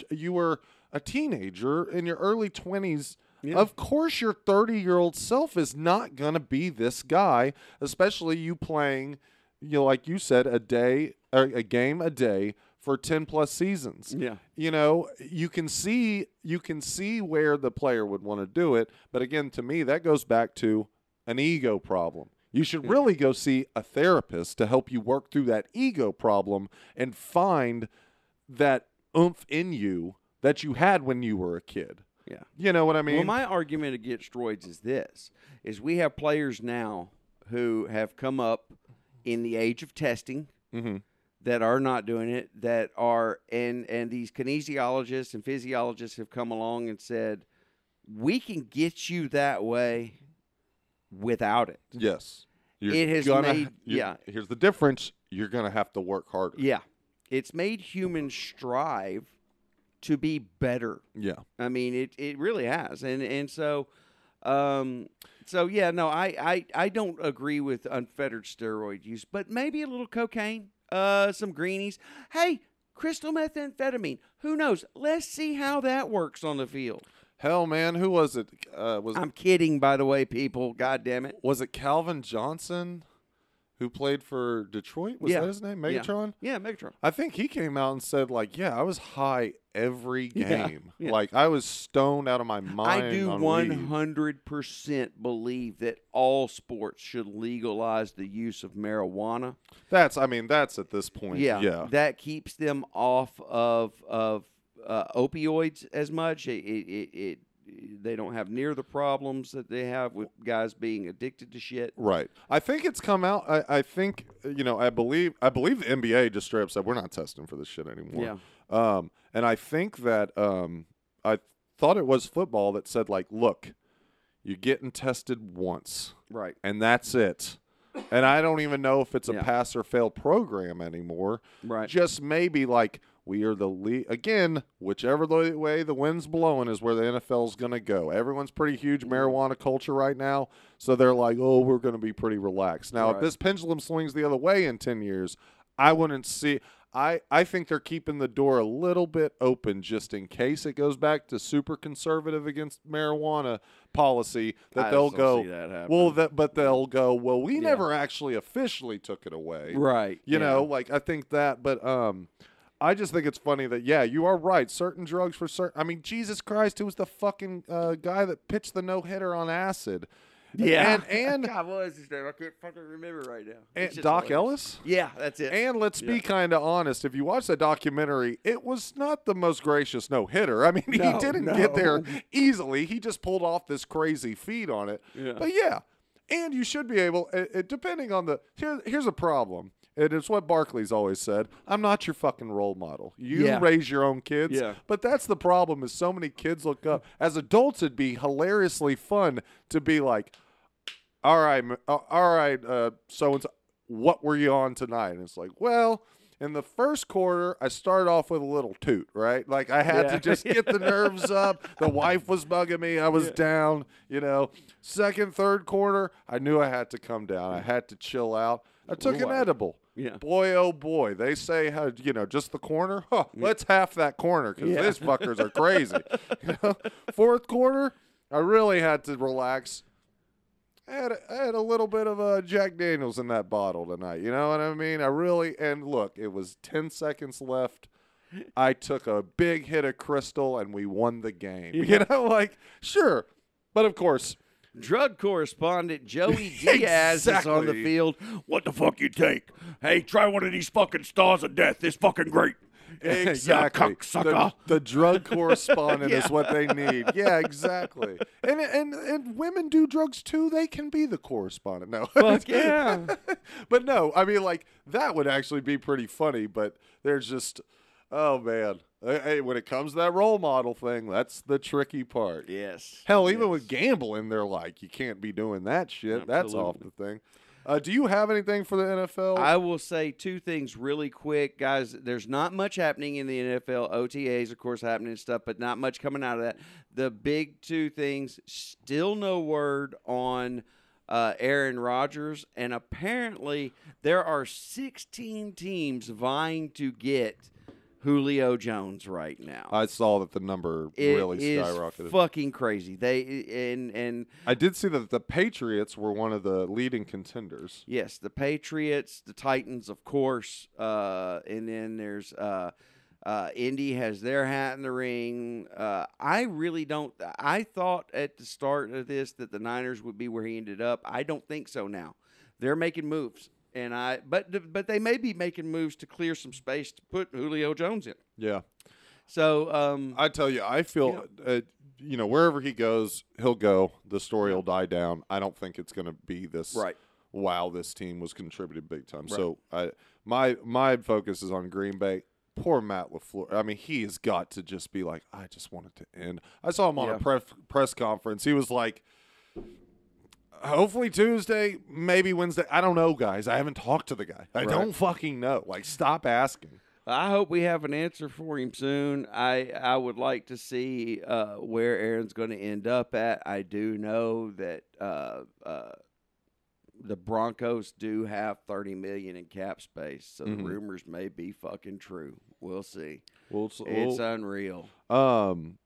S2: you were a teenager in your early 20s.
S1: Yeah.
S2: Of course your 30-year-old self is not going to be this guy, especially you playing you know, like you said, a day, a game a day for ten plus seasons.
S1: Yeah.
S2: You know, you can see you can see where the player would want to do it, but again, to me, that goes back to an ego problem. You should really go see a therapist to help you work through that ego problem and find that oomph in you that you had when you were a kid.
S1: Yeah.
S2: You know what I mean?
S1: well, my argument against droids is this: is we have players now who have come up in the age of testing
S2: Mhm.
S1: That are not doing it, that are and and these kinesiologists and physiologists have come along and said, we can get you that way without it.
S2: yes. You're
S1: It has
S2: gonna-
S1: made- yeah.
S2: Here's the difference. You're going to have to work harder.
S1: Yeah, it's made humans strive to be better.
S2: Yeah.
S1: I mean, it it really has, and and so, um, so yeah, no, I I I don't agree with unfettered steroid use, but maybe a little cocaine, uh, some greenies. Hey, crystal methamphetamine. Who knows? Let's see how that works on the field.
S2: Hell, man, who was it? Uh, was
S1: I'm kidding, by the way, people. God damn it.
S2: was it Calvin Johnson who played for Detroit? Was
S1: Yeah.
S2: that his name? Megatron.
S1: Yeah, Megatron.
S2: I think he came out and said like, "Yeah, I was high every game.
S1: yeah.
S2: Like I was stoned out of my mind."
S1: I do
S2: on
S1: hundred percent believe that all sports should legalize the use of marijuana.
S2: That's. I mean, that's at this point.
S1: Yeah,
S2: Yeah.
S1: that keeps them off of of uh, opioids as much. It, it, it they don't have near the problems that they have with guys being addicted to shit.
S2: Right. I think it's come out. I, I think you know. I believe. I believe the NBA just straight up said we're not testing for this shit anymore.
S1: Yeah.
S2: Um, and I think that um, I thought it was football that said like, look, you're getting tested once,
S1: Right.
S2: and that's it. And I don't even know if it's a
S1: Yeah.
S2: pass or fail program anymore.
S1: Right.
S2: Just maybe like we are the lead again. Whichever the way the wind's blowing is where the NFL's going to go. Everyone's pretty huge marijuana culture right now, so they're like, oh, we're going to be pretty relaxed. Now, if this pendulum swings the other way in ten years, I wouldn't see. I, I think they're keeping the door a little bit open just in case it goes back to super conservative against marijuana policy that
S1: I
S2: they'll go
S1: see that
S2: well that but they'll go well we
S1: Yeah.
S2: never actually officially took it away
S1: Right.
S2: you
S1: yeah.
S2: know like i think that but um i just think it's funny that yeah you are right certain drugs for certain i mean jesus christ who was the fucking uh, guy that pitched the no-hitter on acid
S1: Yeah.
S2: and and,
S1: God, what is his name? I can't fucking remember right now.
S2: and
S1: It's just
S2: Dock
S1: hilarious.
S2: Ellis.
S1: Yeah, that's it.
S2: And let's be kind of honest. If you watch the documentary, it was not the most gracious no hitter. I mean, he didn't get there easily. He just pulled off this crazy feat on it.
S1: Yeah.
S2: But yeah, and you should be able. It, it- depending on the here, here's a problem. And it's what Barkley's always said. I'm not your fucking role model. You
S1: Yeah.
S2: raise your own kids.
S1: Yeah.
S2: But that's the problem is so many kids look up. As adults, it'd be hilariously fun to be like, all right, uh, all right, uh, so and so, what were you on tonight? And it's like, well, in the first quarter, I started off with a little toot, right? Like I had
S1: Yeah.
S2: to just get the nerves up. The wife was bugging me. I was down, you know. Second, third quarter, I knew I had to come down. I had to chill out. I took an
S1: Boy.
S2: edible.
S1: Yeah.
S2: Boy, oh boy, they say how you know just the corner. Huh, let's half that corner because
S1: Yeah.
S2: these fuckers are crazy. You know? Fourth quarter, I really had to relax. I had a, I had a little bit of a Jack Daniels in that bottle tonight. You know what I mean? I really and look, it was ten seconds left. I took a big hit of Crystal and we won the game. You know, like sure, but of course,
S1: Drug correspondent Joey Diaz is on the field. What the fuck you take? Hey, try one of these fucking stars of death. It's fucking great.
S2: exactly the, the drug correspondent
S1: Yeah.
S2: is what they need. Yeah, exactly. And and and women do drugs too. They can be the correspondent. No,
S1: Fuck yeah.
S2: but no, I mean, like that would actually be pretty funny. But there's just, oh man, Uh, hey, when it comes to that role model thing, that's the tricky part.
S1: yes.
S2: Hell, even
S1: Yes.
S2: with gambling, they're like, you can't be doing that shit. That's off the thing. Uh, do you have anything for the NFL?
S1: I will say two things really quick, guys. There's not much happening in the NFL. OTAs, of course, happening and stuff, but not much coming out of that. The big two things still no word on uh, Aaron Rodgers, and apparently there are 16 teams vying to get Julio Jones right now.
S2: I saw that the number
S1: It
S2: really
S1: is
S2: skyrocketed.
S1: fucking crazy. They and and
S2: I did see that the Patriots were one of the leading contenders.
S1: Yes, the Patriots, the Titans, of course, uh, and then there's uh, uh, Indy has their hat in the ring. Uh, I really don't. I thought at the start of this that the Niners would be where he ended up. I don't think so now. They're making moves, and I but but they may be making moves to clear some space to put Julio Jones in.
S2: Yeah,
S1: So um,
S2: I tell you, I feel, uh, you know, wherever he goes, he'll go. The story will die down. I don't think it's going to be this.
S1: right.
S2: Wow, this team was contributed big time. So I, my my focus is on Green Bay. Poor Matt LaFleur. I mean, he has got to just be like, I just want it to end. I saw him on
S1: Yeah.
S2: a press press conference. He was like. Hopefully Tuesday, maybe Wednesday. I don't know, guys. I haven't talked to the guy. I
S1: Right.
S2: don't fucking know. Like, stop asking.
S1: I hope we have an answer for him soon. I I would like to see uh, where Aaron's going to end up at. I do know that uh, uh, the Broncos do have thirty million in cap space, so
S2: Mhm.
S1: the rumors may be fucking true. We'll see.
S2: Well, it's,
S1: It's unreal.
S2: Um,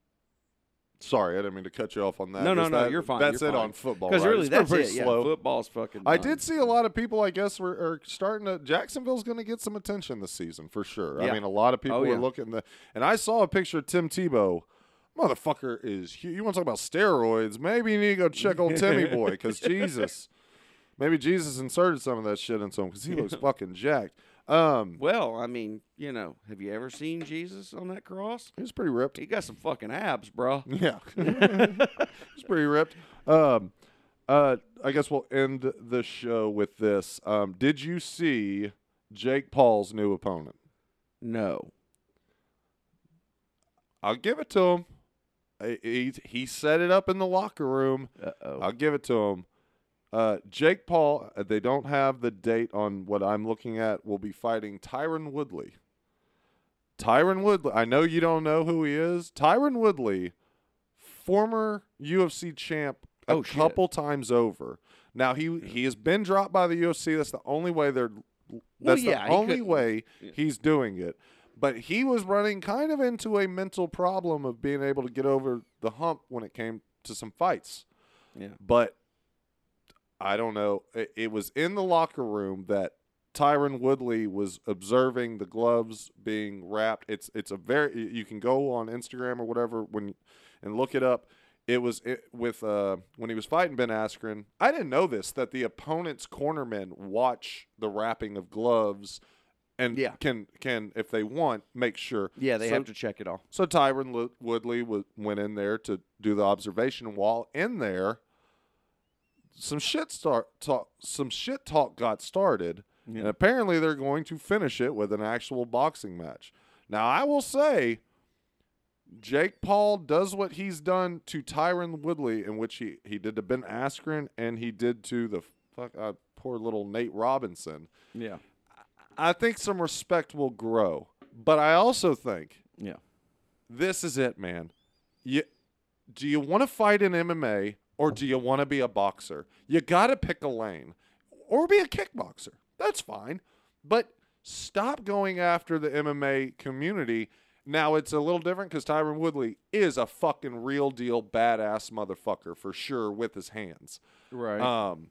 S2: sorry, I didn't mean to cut you off on that.
S1: No, no, no,
S2: that-
S1: you're fine,
S2: That's
S1: you're
S2: it
S1: fine.
S2: on football.
S1: Because
S2: right?
S1: really,
S2: It's
S1: that's
S2: pretty
S1: it. Yeah,
S2: slow.
S1: football's fucking.
S2: I
S1: done.
S2: did see a lot of people. I guess were are starting to. Jacksonville's going to get some attention this season for sure. I mean, a lot of people
S1: Oh,
S2: were
S1: yeah.
S2: looking. The, and I saw a picture of Tim Tebow. Motherfucker is. hu- You want to talk about steroids? Maybe you need to go check old Timmy boy because Jesus. Maybe Jesus inserted some of that shit into him because he looks fucking jacked. Um,
S1: Well, I mean, you know, have you ever seen Jesus on that cross?
S2: he was pretty ripped.
S1: He got some fucking abs, bro.
S2: Yeah, he's pretty ripped. Um, uh, I guess we'll end the show with this. Um, did you see Jake Paul's new opponent?
S1: No.
S2: I'll give it to him. He he, he set it up in the locker room.
S1: Uh oh.
S2: I'll give it to him. Uh, Jake Paul. uh, They don't have the date on what I'm looking at. Will be fighting Tyron Woodley. Tyron Woodley. I know you don't know who he is. Tyron Woodley, former UFC champ a
S1: Oh, shit.
S2: couple times over. Now he he has been dropped by the UFC. That's the only way they're. That's
S1: yeah,
S2: the only way
S1: yeah.
S2: he's doing it. But he was running kind of into a mental problem of being able to get over the hump when it came to some fights.
S1: Yeah.
S2: But I don't know. It, it was in the locker room that Tyron Woodley was observing the gloves being wrapped. It's it's a very you can go on Instagram or whatever when and look it up. it was it, with uh, when he was fighting Ben Askren. I didn't know this that the opponent's cornermen watch the wrapping of gloves, and
S1: Yeah.
S2: can can if they want make sure.
S1: Yeah, they
S2: So-
S1: have to check it all.
S2: So Tyron Woodley w- went in there to do the observation. While in there, some shit start talk. Some shit talk got started, and apparently they're going to finish it with an actual boxing match. Now I will say, Jake Paul does what he's done to Tyron Woodley, in which he he did to Ben Askren and he did to the fuck uh, poor little Nate Robinson.
S1: Yeah.
S2: I think some respect will grow, but I also think
S1: Yeah.
S2: this is it, man. You do you want to fight in MMA or do you want to be a boxer? You got to pick a lane or be a kickboxer. That's fine. But stop going after the MMA community. Now it's a little different because Tyron Woodley is a fucking real deal badass motherfucker for sure with his hands.
S1: Right.
S2: Um,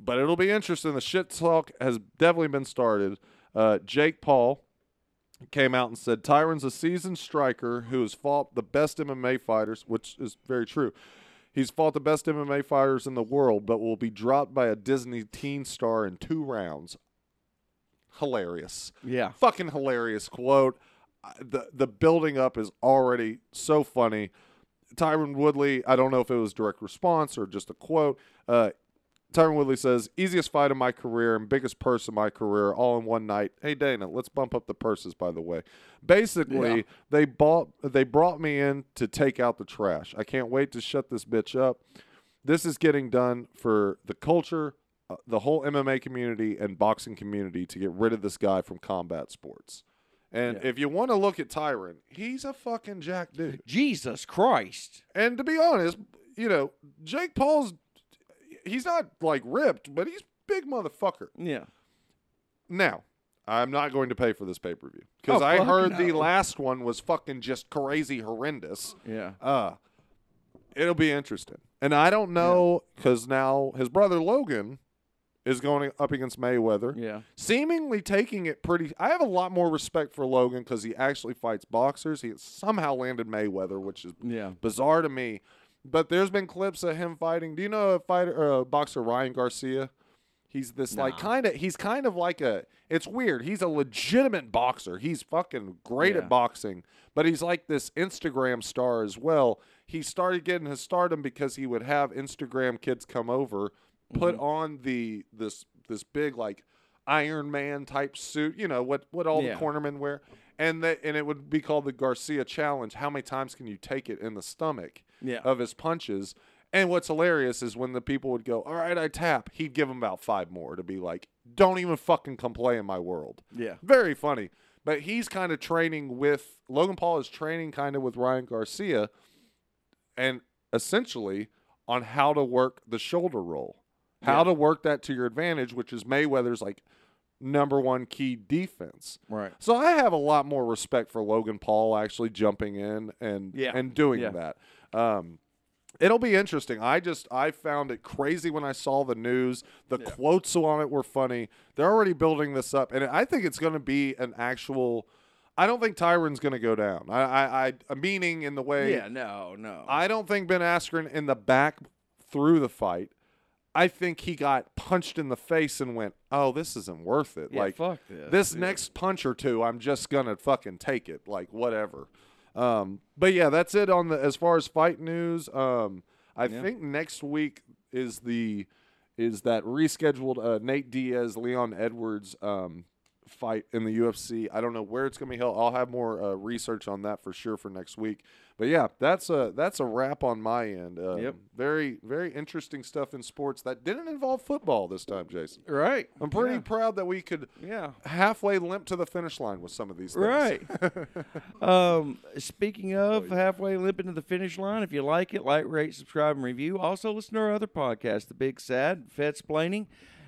S2: but it'll be interesting. The shit talk has definitely been started. Uh, Jake Paul came out and said Tyron's a seasoned striker who has fought the best MMA fighters, which is very true. He's fought the best MMA fighters in the world, but will be dropped by a Disney teen star in two rounds. Hilarious
S1: yeah.
S2: fucking hilarious quote. The the building up is already so funny. Tyron Woodley, I don't know if it was direct response or just a quote. Uh, Tyron Woodley says, "Easiest fight of my career and biggest purse of my career, all in one night." Hey Dana, let's bump up the purses. By the way, basically
S1: Yeah.
S2: they bought they brought me in to take out the trash. I can't wait to shut this bitch up. This is getting done for the culture, uh, the whole MMA community and boxing community to get rid of this guy from combat sports. And
S1: Yeah.
S2: if you want to look at Tyron, he's a fucking jack dude.
S1: Jesus Christ.
S2: And to be honest, you know, Jake Paul's he's not like ripped, but he's big motherfucker.
S1: Yeah.
S2: Now, I'm not going to pay for this pay per view because
S1: Oh,
S2: I heard the last one was fucking just crazy horrendous.
S1: Yeah.
S2: Uh it'll be interesting. And I don't know because now his brother Logan is going up against Mayweather,
S1: Yeah.
S2: seemingly taking it pretty. I have a lot more respect for Logan because he actually fights boxers. He somehow landed Mayweather, which is
S1: Yeah.
S2: bizarre to me. But there's been clips of him fighting. Do you know a fighter, or a boxer Ryan Garcia? He's this like kind of. He's kind of like a. It's weird. He's a legitimate boxer. He's fucking great
S1: Yeah.
S2: at boxing, but he's like this Instagram star as well. He started getting his stardom because he would have Instagram kids come over, put
S1: Mm-hmm.
S2: on the this this big like Iron Man type suit. You know what what all
S1: Yeah.
S2: the cornermen wear, and that and it would be called the Garcia Challenge. How many times can you take it in the stomach?
S1: Yeah.
S2: of his punches. And what's hilarious is when the people would go, "All right, I tap," he'd give him about five more to be like, "Don't even fucking come play in my world."
S1: Yeah.
S2: Very funny. But he's kind of training with Logan Paul is training kind of with Ryan Garcia, and essentially on how to work the shoulder roll, how
S1: Yeah.
S2: to work that to your advantage, which is Mayweather's like number one key defense.
S1: Right.
S2: So I have a lot more respect for Logan Paul actually jumping in and
S1: Yeah.
S2: and doing
S1: Yeah.
S2: that. Um, it'll be interesting. I just I found it crazy when I saw the news. The quotes on it were funny. They're already building this up, and I think it's going to be an actual. I don't think Tyron's going to go down. I, I, I meaning in the way.
S1: Yeah. No. No.
S2: I don't think Ben Askren in the back threw the fight. I think he got punched in the face and went, "Oh, this isn't worth it."
S1: Yeah,
S2: like
S1: fuck this,
S2: This
S1: dude.
S2: next punch or two, I'm just gonna fucking take it. Like whatever. Um, but yeah, that's it on the as far as fight news. Um, I
S1: Yeah.
S2: think next week is the is that rescheduled uh, Nate Diaz Leon Edwards um, fight in the UFC. I don't know where it's gonna be held. I'll have more uh, research on that for sure for next week. But yeah, that's a that's a wrap on my end. Uh,
S1: Yep.
S2: Very very interesting stuff in sports that didn't involve football this time, Jason.
S1: right.
S2: I'm pretty
S1: Yeah.
S2: proud that we could
S1: Yeah.
S2: halfway limp to the finish line with some of these things.
S1: Right. um, speaking of halfway limping to the finish line, if you like it, like, rate, subscribe, and review. Also, listen to our other podcast, The Big Sad, Fed Splaining.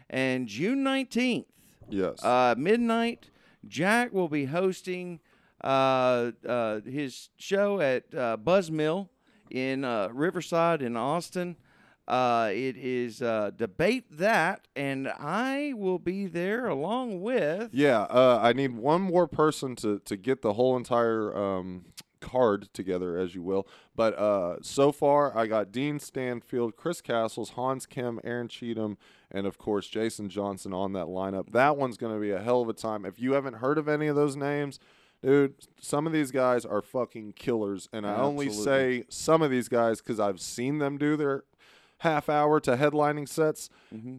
S1: And June 19th,
S2: yes.
S1: uh, midnight, Jack will be hosting uh, uh, his show at uh, Buzzmill in uh, Riverside in Austin. Uh, it is uh, debate that, and I will be there along with.
S2: yeah. Uh, I need one more person to to get the whole entire um, card together, as you will. But uh, so far, I got Dean Stanfield, Chris Castles, Hans Kim, Aaron Cheatham, and of course Jason Johnson on that lineup. That one's going to be a hell of a time. If you haven't heard of any of those names, dude, some of these guys are fucking killers, and I only say some of these guys because I've seen them do their half hour to headlining sets.
S1: Mm-hmm.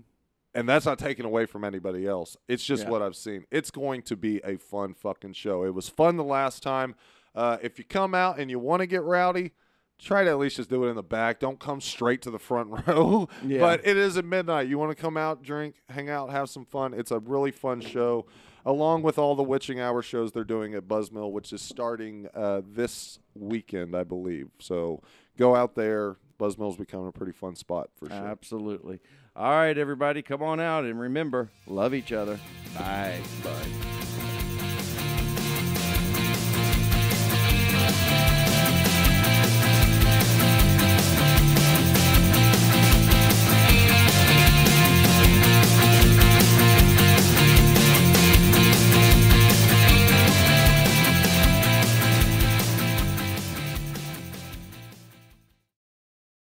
S2: And that's not taken away from anybody else. It's just
S1: Yeah.
S2: what I've seen. It's going to be a fun fucking show. It was fun the last time. Uh, if you come out and you want to get rowdy, try to at least just do it in the back. Don't come straight to the front row.
S1: Yeah.
S2: But it is at midnight. You want to come out, drink, hang out, have some fun. It's a really fun show, along with all the witching hour shows they're doing at Buzzmill, which is starting uh, this weekend, I believe. So go out there. Buzzmill's becoming a pretty fun spot for sure.
S1: Absolutely. All right, everybody, come on out and remember, love each other. Bye.
S2: Bye.